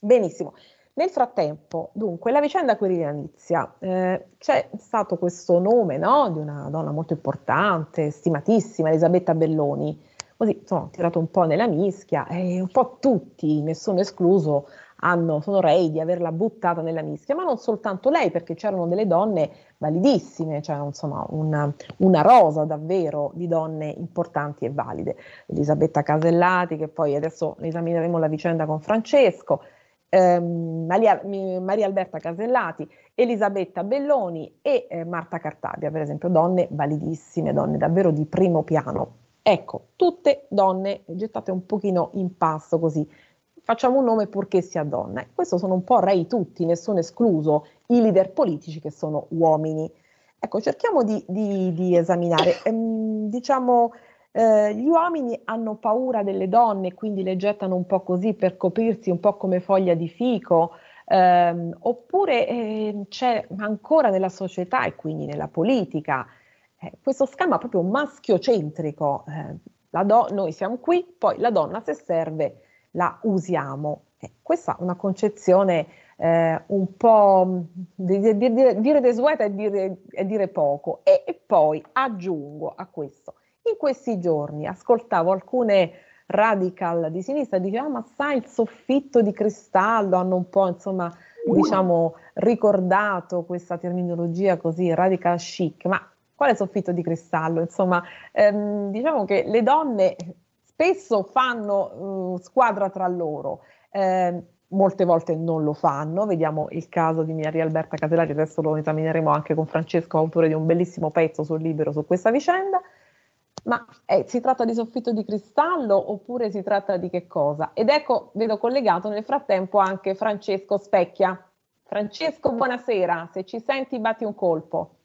Benissimo. Nel frattempo, dunque, la vicenda Quirinalizia, eh, c'è stato questo nome no? di una donna molto importante, stimatissima, Elisabetta Belloni Così sono tirato un po' nella mischia e un po' tutti, nessuno escluso, hanno, sono rei di averla buttata nella mischia, ma non soltanto lei, perché c'erano delle donne validissime, cioè insomma una, una rosa davvero di donne importanti e valide. Elisabetta Casellati, che poi adesso esamineremo la vicenda con Francesco, ehm, Maria, Maria, Alberta Casellati, Elisabetta Belloni e eh, Marta Cartabia, per esempio, donne validissime, donne davvero di primo piano. Ecco, tutte donne gettate un pochino in passo così. Facciamo un nome purché sia donna. Questo sono un po' rei tutti, nessuno escluso, i leader politici che sono uomini. Ecco, cerchiamo di, di, di esaminare. Ehm, diciamo, eh, gli uomini hanno paura delle donne, quindi le gettano un po' così per coprirsi un po' come foglia di fico, ehm, oppure eh, c'è ancora nella società e quindi nella politica eh, questo schema proprio maschiocentrico, eh, do- noi siamo qui, poi la donna se serve la usiamo. Eh, questa è una concezione eh, un po' di, di, di, dire desueta e dire, e dire poco. E, e, poi aggiungo a questo, in questi giorni ascoltavo alcune radical di sinistra, dicevano ah, ma sai il soffitto di cristallo, hanno un po' insomma diciamo ricordato questa terminologia così radical chic, ma quale soffitto di cristallo? Insomma, ehm, diciamo che le donne spesso fanno uh, squadra tra loro. Eh, molte volte non lo fanno, vediamo il caso di Maria Alberta Casellati, adesso lo esamineremo anche con Francesco, autore di un bellissimo pezzo sul libro su questa vicenda, ma eh, si tratta di soffitto di cristallo oppure si tratta di che cosa? Ed ecco, vedo collegato nel frattempo anche Francesco Specchia. Francesco, buonasera, se ci senti batti un colpo.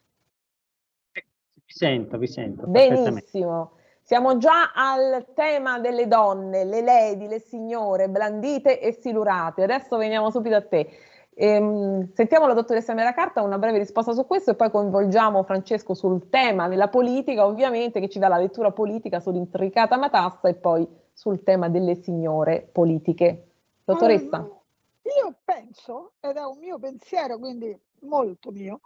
Vi sento, vi sento. Benissimo. Siamo già al tema delle donne, le lady, le signore, blandite e silurate. Adesso veniamo subito a te. Ehm, sentiamo la dottoressa Mera Carta una breve risposta su questo e poi coinvolgiamo Francesco sul tema della politica, ovviamente, che ci dà la lettura politica sull'intricata matassa e poi sul tema delle signore politiche. Dottoressa. io penso, ed è un mio pensiero, quindi molto mio,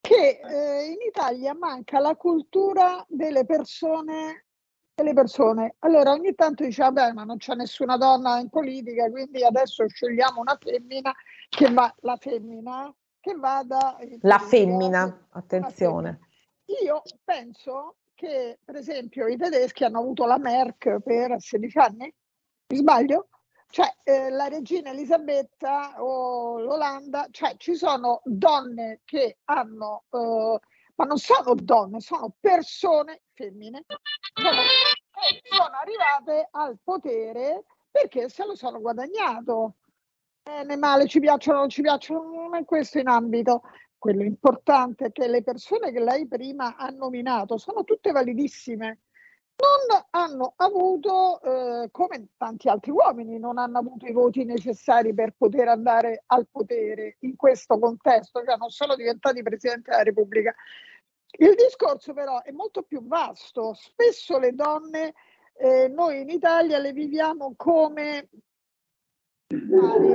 che eh, in Italia manca la cultura delle persone, delle persone. Allora ogni tanto dice, vabbè, ma non c'è nessuna donna in politica, quindi adesso scegliamo una femmina che va, la femmina che vada... La femmina, attenzione. Io penso che, per esempio, i tedeschi hanno avuto la Merck per 16 anni, mi sbaglio? Cioè, eh, la regina Elisabetta o l'Olanda, cioè ci sono donne che hanno, eh, ma non sono donne, sono persone femmine, sono, sono arrivate al potere perché se lo sono guadagnato. Bene, male, ci piacciono, non ci piacciono, non è questo in ambito. Quello importante è che le persone che lei prima ha nominato sono tutte validissime non hanno avuto, eh, come tanti altri uomini, non hanno avuto i voti necessari per poter andare al potere in questo contesto, cioè non sono diventati Presidente della Repubblica. Il discorso però è molto più vasto. Spesso le donne, eh, noi in Italia le viviamo come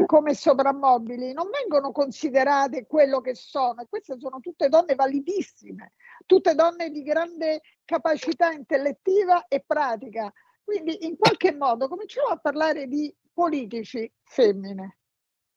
come soprammobili non vengono considerate quello che sono e queste sono tutte donne validissime, tutte donne di grande capacità intellettiva e pratica. Quindi in qualche modo cominciamo a parlare di politici femmine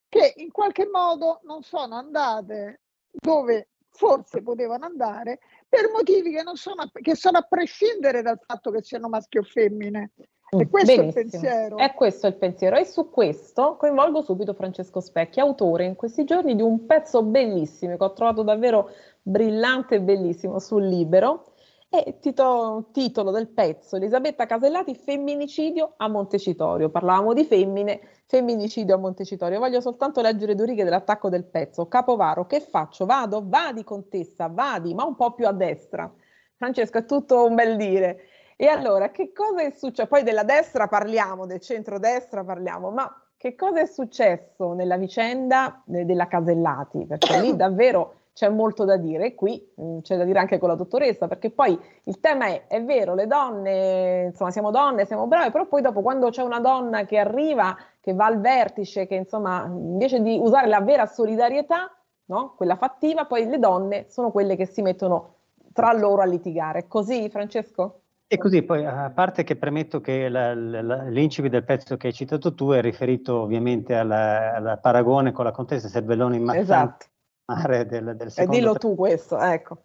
che in qualche modo non sono andate dove forse potevano andare per motivi che, sono, che sono a prescindere dal fatto che siano maschi o femmine. E mm, questo Benissimo. è il pensiero. È questo il pensiero. E su questo coinvolgo subito Francesco Specchi, autore in questi giorni di un pezzo bellissimo che ho trovato davvero brillante e bellissimo sul Libero. E tito, titolo del pezzo, Elisabetta Casellati, femminicidio a Montecitorio. Parlavamo di femmine, femminicidio a Montecitorio. Voglio soltanto leggere due righe dell'attacco del pezzo. Capovaro, che faccio? Vado? Vadi, contessa, vadi, ma un po' più a destra. Francesco, è tutto un bel dire. E allora, che cosa è successo? Poi della destra parliamo, del centro-destra parliamo, ma che cosa è successo nella vicenda della Casellati? Perché lì davvero c'è molto da dire e qui mh, mm, c'è da dire anche con la dottoressa, perché poi il tema è, è vero, le donne, insomma siamo donne, siamo brave, però poi dopo quando c'è una donna che arriva, che va al vertice, che insomma invece di usare la vera solidarietà, no? quella fattiva, poi le donne sono quelle che si mettono tra loro a litigare. Così Francesco? E così poi, a parte che premetto che la, la, l'incipit del pezzo che hai citato tu è riferito ovviamente al paragone con la contessa Cervellone in esatto. mare del, del. E dillo tu questo, ecco.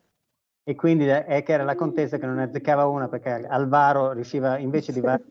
E quindi è che era la contessa che non ne azzeccava una perché Alvaro riusciva, invece di varare,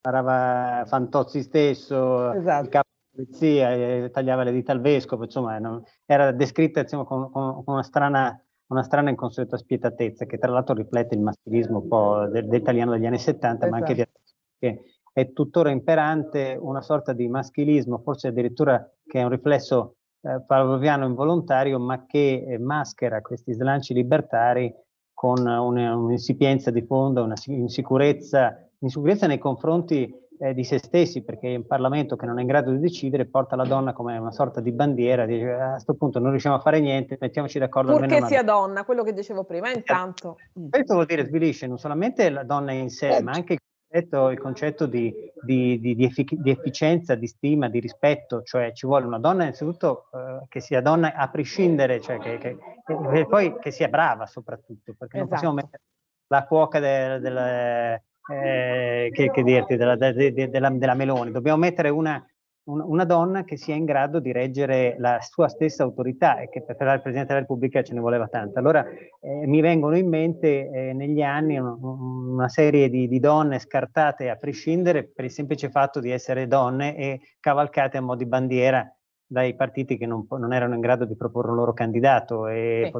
varava Fantozzi stesso, esatto. il capo polizia, e tagliava le dita al vescovo, insomma, non, era descritta insomma, con, con, con, una strana, una strana e inconsueta spietatezza, che tra l'altro riflette il maschilismo un po' del, dell'italiano degli anni 70, esatto. ma anche di Esatto. che è tuttora imperante una sorta di maschilismo, forse addirittura che è un riflesso eh, pavloviano involontario, ma che eh, maschera questi slanci libertari con una, un'insipienza di fondo, una si- insicurezza, insicurezza nei confronti eh, di se stessi, perché un Parlamento che non è in grado di decidere porta la donna come una sorta di bandiera, dice a questo punto non riusciamo a fare niente, mettiamoci d'accordo almeno Purché una sia donna, quello che dicevo prima, intanto. questo vuol dire svilisce non solamente la donna in sé, ma anche il concetto, il concetto di, di, di, di effic- di efficienza, di stima, di rispetto, cioè ci vuole una donna innanzitutto eh, che sia donna a prescindere, cioè che, che- che- e poi che sia brava soprattutto, perché non possiamo Esatto. mettere la cuoca del, del- eh, che, che dirti, della, de- de- della- della Meloni, dobbiamo mettere una, un- una donna che sia in grado di reggere la sua stessa autorità e che per il Presidente della Repubblica ce ne voleva tanta. Allora eh, mi vengono in mente eh, negli anni un- una serie di, di donne scartate a prescindere per il semplice fatto di essere donne e cavalcate a mo' di bandiera dai partiti che non, non erano in grado di proporre un loro candidato. E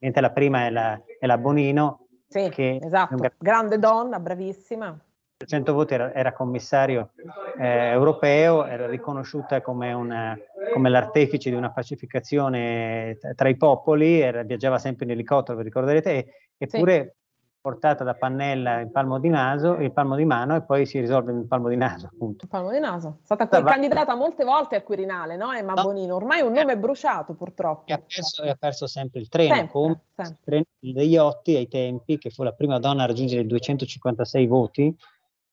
Sì. la prima è la, è la Bonino, Sì, che esatto. è un gra- Grande donna, bravissima. 100 voti era, era commissario eh, europeo, era riconosciuta come, una, come l'artefice di una pacificazione tra i popoli, era- viaggiava sempre in elicottero, vi ricorderete, eppure portata da Pannella in palmo di naso, il palmo di mano e poi si risolve in palmo di naso, appunto. Il palmo di naso. È stata Va- candidata molte volte al Quirinale, no? Emma Bonino. Ormai un nome bruciato, purtroppo. E ha perso, e ha perso sempre il treno, Sempre, come sempre. il treno degli Otti ai tempi, che fu la prima donna a raggiungere i 256 voti,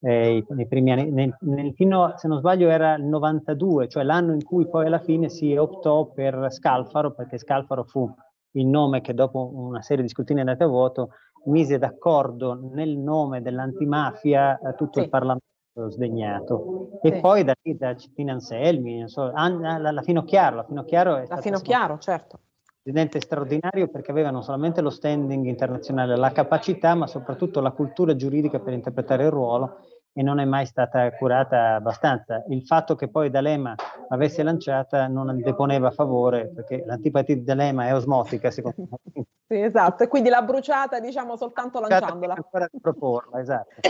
eh, nei primi anni, nel- nel- fino a- se non sbaglio era il 92, cioè l'anno in cui poi alla fine si optò per Scalfaro, perché Scalfaro fu il nome che dopo una serie di scrutini andati a vuoto mise d'accordo nel nome dell'antimafia eh, tutto il Parlamento sdegnato. E Sì. poi da lì, da Cettina Anselmi, non so, la, la Finocchiaro, la Finocchiaro è La Finocchiaro, certo. presidente straordinario perché aveva non solamente lo standing internazionale, la capacità, ma soprattutto la cultura giuridica per interpretare il ruolo e non è mai stata curata abbastanza. Il fatto che poi D'Alema l'avesse lanciata non deponeva a favore perché l'antipatia di D'Alema è osmotica, secondo me. Sì, esatto. E quindi l'ha bruciata, diciamo, soltanto lanciandola. ancora proporla, esatto.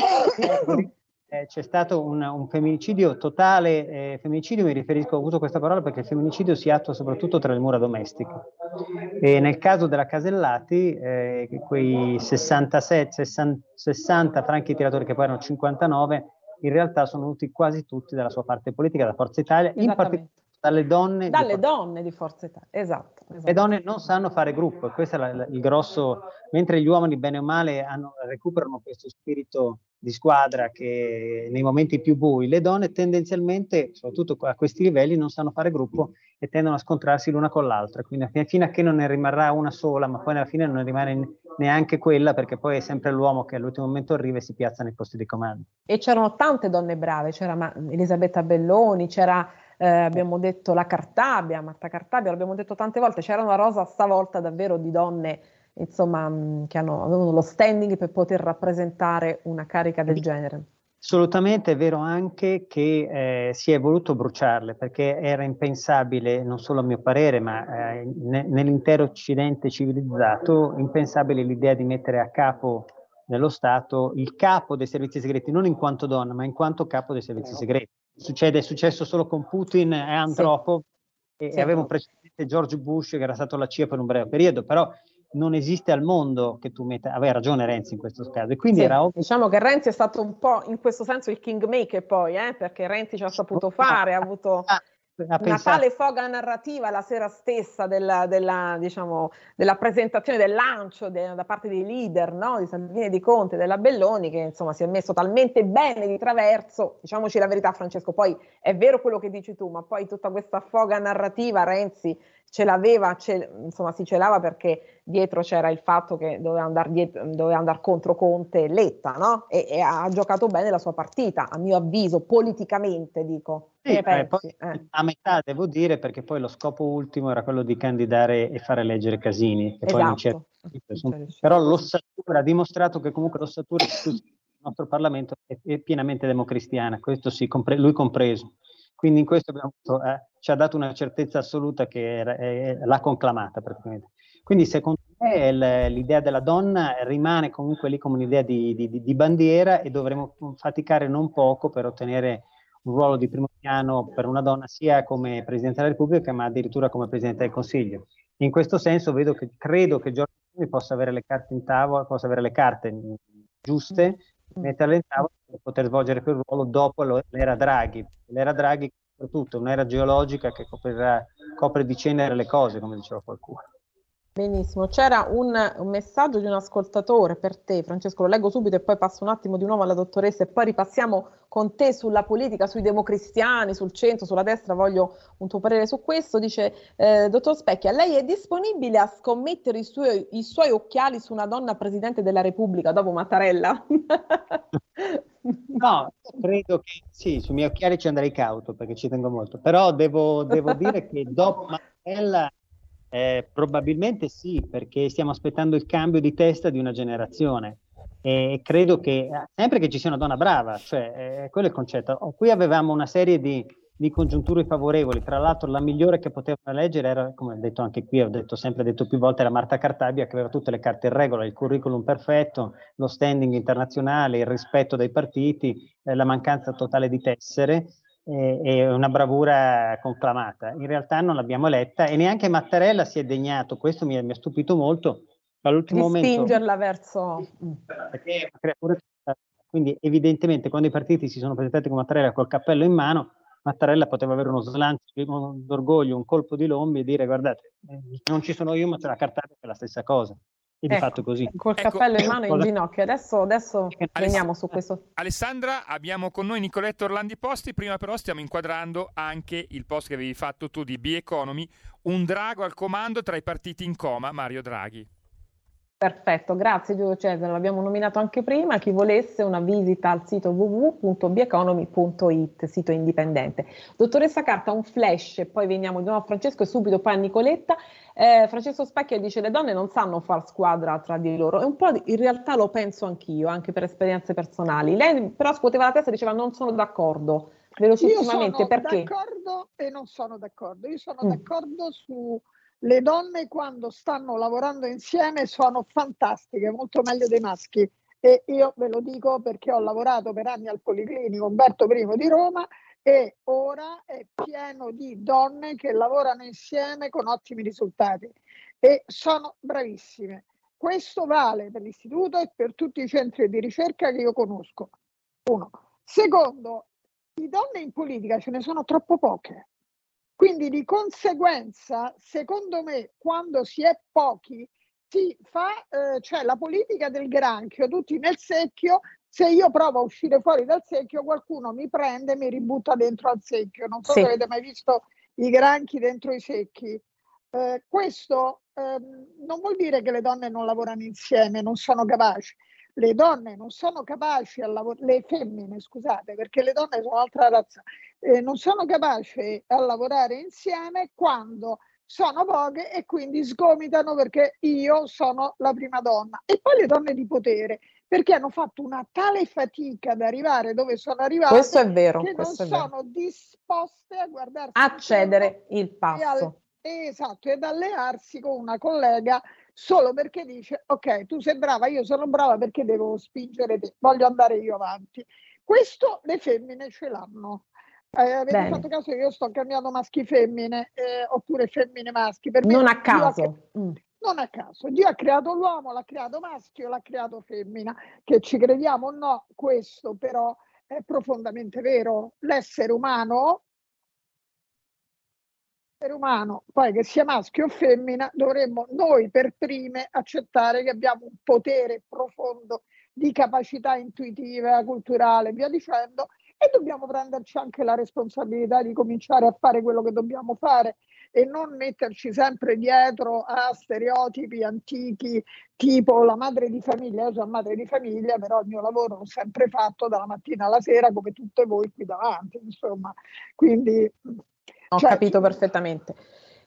Eh, c'è stato un, un femminicidio totale, eh, femminicidio mi riferisco, ho avuto questa parola perché il femminicidio si attua soprattutto tra le mura domestiche. E nel caso della Casellati, eh, quei 67, 60, 60 franchi tiratori che poi erano 59, in realtà sono venuti quasi tutti dalla sua parte politica, da Forza Italia, in Esattamente. Dalle donne. di Dalle Forza donne di Forza Italia. Esatto. esatto. le donne non sanno fare gruppo questo è la- la- il grosso, mentre gli uomini bene o male hanno- recuperano questo spirito di squadra che nei momenti più bui, le donne tendenzialmente, soprattutto a questi livelli, non sanno fare gruppo e tendono a scontrarsi l'una con l'altra, quindi fino- a che non ne rimarrà una sola, ma poi alla fine non ne rimane ne- neanche quella perché poi è sempre l'uomo che all'ultimo momento arriva e si piazza nei posti di comando. E c'erano tante donne brave, c'era Elisabetta Belloni, c'era, eh, abbiamo detto, la Cartabia, Marta Cartabia, l'abbiamo detto tante volte, c'era una rosa stavolta davvero di donne, insomma, mh, che hanno, avevano lo standing per poter rappresentare una carica del genere. Assolutamente è vero anche che eh, si è voluto bruciarle perché era impensabile, non solo a mio parere, ma eh, ne- nell'intero Occidente civilizzato, impensabile l'idea di mettere a capo dello Stato il capo dei servizi segreti, non in quanto donna, ma in quanto capo dei servizi segreti. Succede, è successo solo con Putin e Andropov e, Sì. e aveva un precedente George Bush che era stato la CIA per un breve periodo, però non esiste al mondo che tu metta, aveva ragione Renzi in questo caso, e quindi Sì, era ovvio diciamo che Renzi è stato un po' in questo senso il kingmaker poi, eh, perché Renzi ci ha saputo fare, ha avuto ha una tale foga narrativa la sera stessa della, della, diciamo, della presentazione del lancio de- da parte dei leader no? di Salvini e di Conte, della Belloni, che insomma si è messo talmente bene di traverso, diciamoci la verità Francesco, poi è vero quello che dici tu, ma poi tutta questa foga narrativa Renzi ce l'aveva, ce- insomma si celava perché dietro c'era il fatto che doveva andare, andare contro Conte e Letta, no? E, e ha giocato bene la sua partita, a mio avviso, politicamente dico. Sì, eh, poi Eh. a metà devo dire perché pil lo scopo ultimo era quello di candidare e fare eleggere Casini, che poi non c'è Esatto. riuscito. Però l'ossatura ha dimostrato che comunque l'ossatura del nostro Parlamento è, è pienamente democristiana, questo sì, compre- lui compreso. Quindi in questo abbiamo, eh, ci ha dato una certezza assoluta che era, eh, l'ha conclamata praticamente. Quindi secondo me l'idea della donna rimane comunque lì come un'idea di, di, di, bandiera e dovremo faticare non poco per ottenere un ruolo di primo piano per una donna sia come Presidente della Repubblica ma addirittura come Presidente del Consiglio. In questo senso vedo che, credo che Giorgio possa avere le carte in tavola, possa avere le carte giuste, metterle in tavola per poter svolgere quel ruolo dopo l'era Draghi. L'era Draghi soprattutto un'era geologica che coprirà, copre di cenere le cose, come diceva qualcuno. Benissimo, c'era un, un, messaggio di un ascoltatore per te, Francesco, lo leggo subito e poi passo un attimo di nuovo alla dottoressa e poi ripassiamo con te sulla politica, sui democristiani, sul centro, sulla destra, voglio un tuo parere su questo. Dice, eh, dottor Specchia, lei è disponibile a scommettere i suoi, i suoi occhiali su una donna Presidente della Repubblica dopo Mattarella? no, credo che sì, sui miei occhiali ci andrei cauto perché ci tengo molto, però devo, devo dire che dopo Mattarella eh, probabilmente sì, perché stiamo aspettando il cambio di testa di una generazione. E credo che sempre che ci sia una donna brava, cioè eh, quello è il concetto. Qui avevamo una serie di, di, congiunture favorevoli, tra l'altro la migliore che potevano leggere era, come ho detto anche qui, ho detto, sempre detto più volte, era Marta Cartabia che aveva tutte le carte in regola, il curriculum perfetto, lo standing internazionale, il rispetto dei partiti, eh, la mancanza totale di tessere è una bravura conclamata. In realtà non l'abbiamo letta e neanche Mattarella si è degnato, questo mi, mi ha stupito molto, all'ultimo di spingerla verso... Perché quindi evidentemente quando i partiti si sono presentati con Mattarella col cappello in mano, Mattarella poteva avere uno slancio d'orgoglio, un colpo di lombi e dire guardate, non ci sono io ma c'è la carta che è la stessa cosa. E di ecco, fatto così. Col ecco. cappello in mano e in ginocchio. Adesso, adesso veniamo su questo. Alessandra, abbiamo con noi Nicoletto Orlandi Posti. Prima però stiamo inquadrando anche il post che avevi fatto tu di B-Economy. Un drago al comando tra i partiti in coma, Mario Draghi. Perfetto, grazie Giulio Cesare, l'abbiamo nominato anche prima, chi volesse una visita al sito www.bieconomy.it, sito indipendente. Dottoressa Carta, un flash, poi veniamo di nuovo a Francesco e subito poi a Nicoletta. Eh, Francesco Specchia dice le donne non sanno far squadra tra di loro e un po' in realtà lo penso anch'io, anche per esperienze personali. Lei però scuoteva la testa e diceva non sono d'accordo, velocissimamente, io sono perché? d'accordo e non sono d'accordo, io sono mm. d'accordo su le donne quando stanno lavorando insieme sono fantastiche, molto meglio dei maschi. E io ve lo dico perché ho lavorato per anni al Policlinico Umberto I di Roma e ora è pieno di donne che lavorano insieme con ottimi risultati e sono bravissime. Questo vale per l'istituto e per tutti i centri di ricerca che io conosco. Uno. Secondo, di donne in politica ce ne sono troppo poche. Quindi di conseguenza, secondo me, quando si è pochi, si fa, eh, cioè la politica del granchio, tutti nel secchio, se io provo a uscire fuori dal secchio, qualcuno mi prende e mi ributta dentro al secchio. Non so sì. se avete mai visto i granchi dentro i secchi. Eh, questo eh, non vuol dire che le donne non lavorano insieme, non sono capaci le donne non sono capaci a lavorare, le femmine scusate, perché le donne sono un'altra razza, eh, non sono capaci a lavorare insieme quando sono poche e quindi sgomitano perché io sono la prima donna. E poi le donne di potere, perché hanno fatto una tale fatica ad arrivare dove sono arrivate questo è vero, che non sono disposte a guardarsi accedere il passo. esatto, ed allearsi con una collega solo perché dice ok, tu sei brava, io sono brava perché devo spingere te, voglio andare io avanti. Questo le femmine ce l'hanno. Eh, avete Bene. fatto caso che io sto cambiando maschi-femmine eh, oppure femmine-maschi? Per non a caso. Ha, mm. Non a caso. Dio ha creato l'uomo, l'ha creato maschio, l'ha creato femmina. Che ci crediamo o no, questo però è profondamente vero. L'essere umano essere umano, poi che sia maschio o femmina, dovremmo noi per prime accettare che abbiamo un potere profondo di capacità intuitiva, culturale, via dicendo, e dobbiamo prenderci anche la responsabilità di cominciare a fare quello che dobbiamo fare e non metterci sempre dietro a stereotipi antichi tipo la madre di famiglia, io sono madre di famiglia, però il mio lavoro l'ho sempre fatto dalla mattina alla sera come tutte voi qui davanti, insomma, quindi ho cioè, capito perfettamente.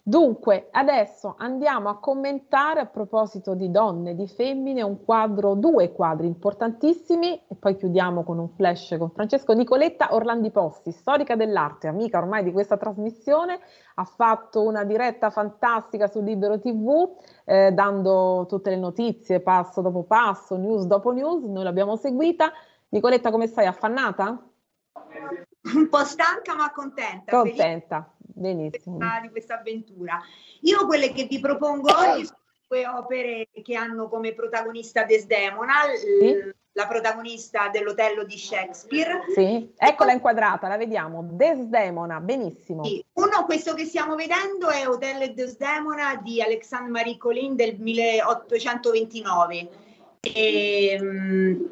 Dunque, adesso andiamo a commentare a proposito di donne, di femmine, un quadro, due quadri importantissimi e poi chiudiamo con un flash con Francesco Nicoletta Orlandi Posti, storica dell'arte, amica ormai di questa trasmissione, ha fatto una diretta fantastica su Libero TV, eh, dando tutte le notizie passo dopo passo, news dopo news, noi l'abbiamo seguita. Nicoletta, come stai? Affannata? Un po' stanca ma contenta. Contenta. Benissimo. Di questa avventura. Io quelle che vi propongo oggi sono due opere che hanno come protagonista Desdemona, sì. la protagonista dell'Otello di Shakespeare. Sì, eccola inquadrata, la vediamo. Desdemona, benissimo. Sì. Uno, questo che stiamo vedendo è Otello e Desdemona di Alexandre Marie Colin del 1829. E, um,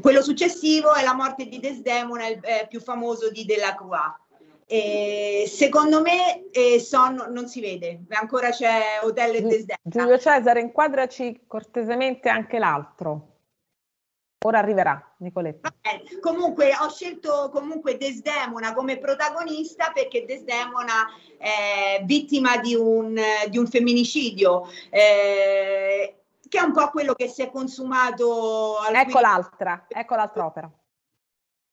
quello successivo è La morte di Desdemona, il eh, più famoso di Delacroix. Eh, secondo me eh, son, non si vede, ancora c'è Hotel e Desdemona. Giulio Cesare, inquadraci cortesemente anche l'altro. Ora arriverà, Nicoletta. Okay. Comunque ho scelto comunque Desdemona come protagonista perché Desdemona è vittima di un, di un femminicidio. Eh, che è un po' quello che si è consumato. Ecco l'altra, ecco l'altra opera.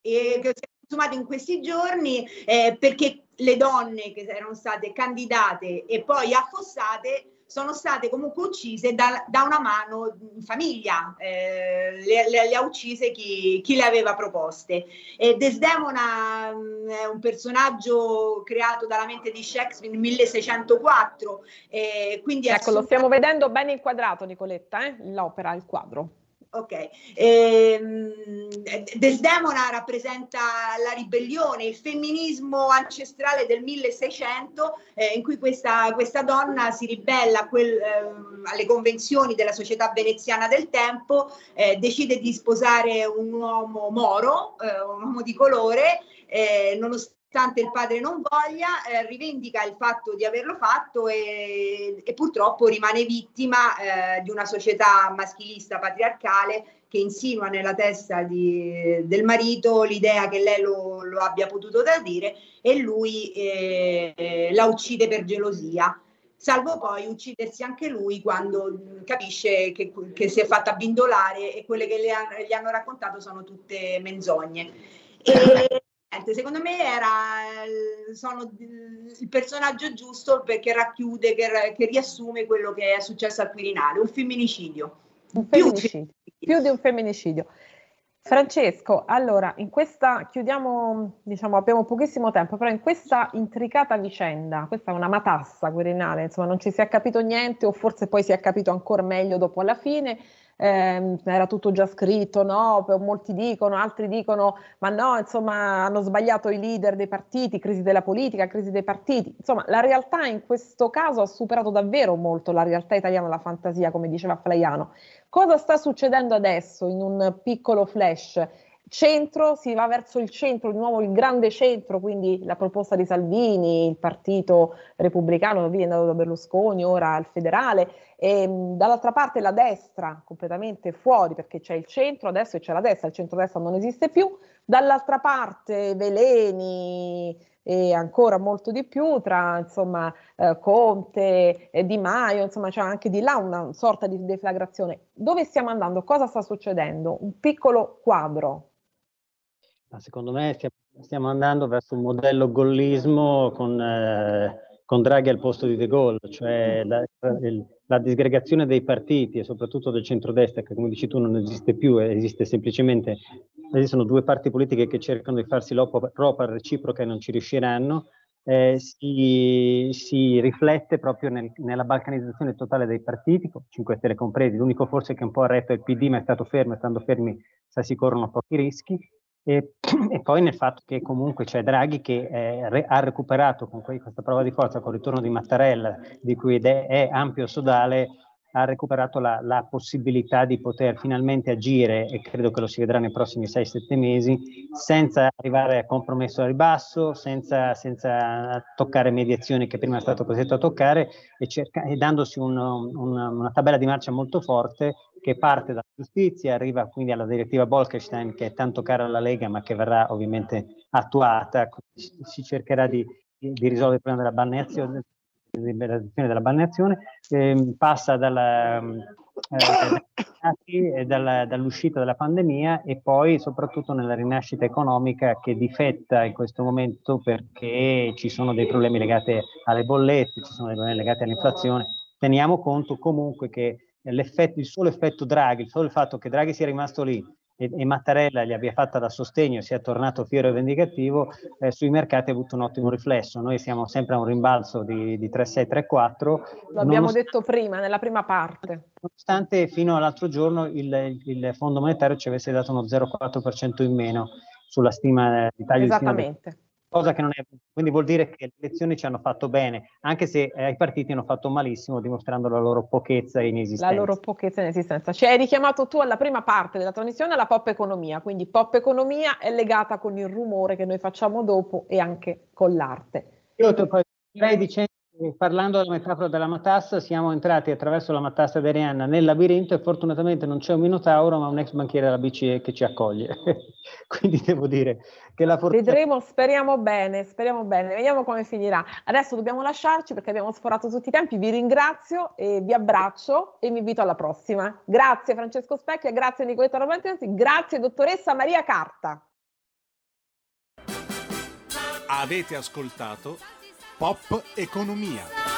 E che si è consumato in questi giorni eh, perché le donne che erano state candidate e poi affossate sono state comunque uccise da, da una mano in famiglia, eh, le, ha uccise chi, chi, le aveva proposte. E Desdemona mh, è un personaggio creato dalla mente di Shakespeare nel 1604, eh, quindi ecco, lo stiamo vedendo ben inquadrato Nicoletta, eh? l'opera, il quadro. Ok, ehm, Desdemona rappresenta la ribellione, il femminismo ancestrale del 1600 eh, in cui questa, questa, donna si ribella quel, ehm, alle convenzioni della società veneziana del tempo, eh, decide di sposare un uomo moro, eh, un uomo di colore, eh, nonostante nonostante il padre non voglia, eh, rivendica il fatto di averlo fatto e, e purtroppo rimane vittima eh, di una società maschilista patriarcale che insinua nella testa di, del marito l'idea che lei lo, lo abbia potuto tradire e lui eh, la uccide per gelosia salvo poi uccidersi anche lui quando capisce che, che si è fatta bindolare e quelle che le, gli hanno raccontato sono tutte menzogne. E, secondo me era sono il personaggio giusto perché racchiude, che, che, riassume quello che è successo al Quirinale, un femminicidio. Un femminicidio. Più, più di un femminicidio. Francesco, allora, in questa chiudiamo, diciamo, abbiamo pochissimo tempo, però in questa intricata vicenda, questa è una matassa Quirinale, insomma, non ci si è capito niente o forse poi si è capito ancora meglio dopo alla fine eh, era tutto già scritto, no? Molti dicono, altri dicono, ma no, insomma, hanno sbagliato i leader dei partiti, crisi della politica, crisi dei partiti. Insomma, la realtà in questo caso ha superato davvero molto la realtà italiana, la fantasia, come diceva Flaiano. Cosa sta succedendo adesso in un piccolo flash? Centro, si va verso il centro, di nuovo il grande centro, quindi la proposta di Salvini, il partito repubblicano, via è andato da Berlusconi, ora al federale, e dall'altra parte la destra completamente fuori perché c'è il centro adesso e c'è la destra, il centro-destra non esiste più, dall'altra parte veleni e ancora molto di più tra insomma eh, Conte e Di Maio, insomma c'è anche di là una sorta di deflagrazione. Dove stiamo andando? Cosa sta succedendo? Un piccolo quadro. Secondo me stiamo andando verso un modello gollismo con, eh, con Draghi al posto di De Gaulle, cioè la, il, la disgregazione dei partiti e soprattutto del centrodestra, che come dici tu non esiste più, esiste semplicemente, esistono due parti politiche che cercano di farsi ropa reciproca e non ci riusciranno, eh, si, si, riflette proprio nel, nella balcanizzazione totale dei partiti, 5 Stelle compresi, l'unico forse che un po' ha retto è il PD, ma è stato fermo e stando fermi sai, si corrono pochi rischi, e, e, poi nel fatto che comunque c'è Draghi che eh, re, ha recuperato con que- questa prova di forza, con il ritorno di Mattarella, di cui è, è ampio sodale, ha recuperato la, la, possibilità di poter finalmente agire, e credo che lo si vedrà nei prossimi 6-7 mesi, senza arrivare a compromesso al ribasso, senza, senza toccare mediazioni che prima è stato costretto a toccare, e, cerca- e dandosi un, un, una tabella di marcia molto forte che parte dalla giustizia, arriva quindi alla direttiva Bolkestein che è tanto cara alla Lega ma che verrà ovviamente attuata, si cercherà di, di risolvere il problema della balneazione, liberalizzazione della balneazione, ehm, passa dalla, eh, dalla, dall'uscita della pandemia e poi soprattutto nella rinascita economica che difetta in questo momento perché ci sono dei problemi legati alle bollette, ci sono dei problemi legati all'inflazione. Teniamo conto comunque che il solo effetto Draghi, il solo fatto che Draghi sia rimasto lì e, e Mattarella gli abbia fatta da sostegno e sia tornato fiero e vendicativo, eh, sui mercati ha avuto un ottimo riflesso. Noi siamo sempre a un rimbalzo di, di 3,6-3,4. Lo abbiamo detto prima, nella prima parte. Nonostante fino all'altro giorno il, il Fondo Monetario ci avesse dato uno 0,4% in meno sulla stima di taglio Esattamente. Di cosa che non è quindi vuol dire che le elezioni ci hanno fatto bene, anche se eh, i partiti hanno fatto malissimo dimostrando la loro pochezza e inesistenza. La loro pochezza e inesistenza. Ci hai richiamato tu alla prima parte della trasmissione alla pop economia, quindi pop economia è legata con il rumore che noi facciamo dopo e anche con l'arte. Io poi direi dicendo Parlando della metafora della matassa, siamo entrati attraverso la matassa di Arianna nel labirinto e fortunatamente non c'è un minotauro, ma un ex banchiere della BCE che ci accoglie. Quindi devo dire che la fortuna... Vedremo, speriamo bene, speriamo bene, vediamo come finirà. Adesso dobbiamo lasciarci perché abbiamo sforato tutti i tempi. Vi ringrazio e vi abbraccio e vi invito alla prossima. Grazie Francesco Specchia, grazie Nicoletta Romantenzi, grazie dottoressa Maria Carta. Avete ascoltato Pop Economia.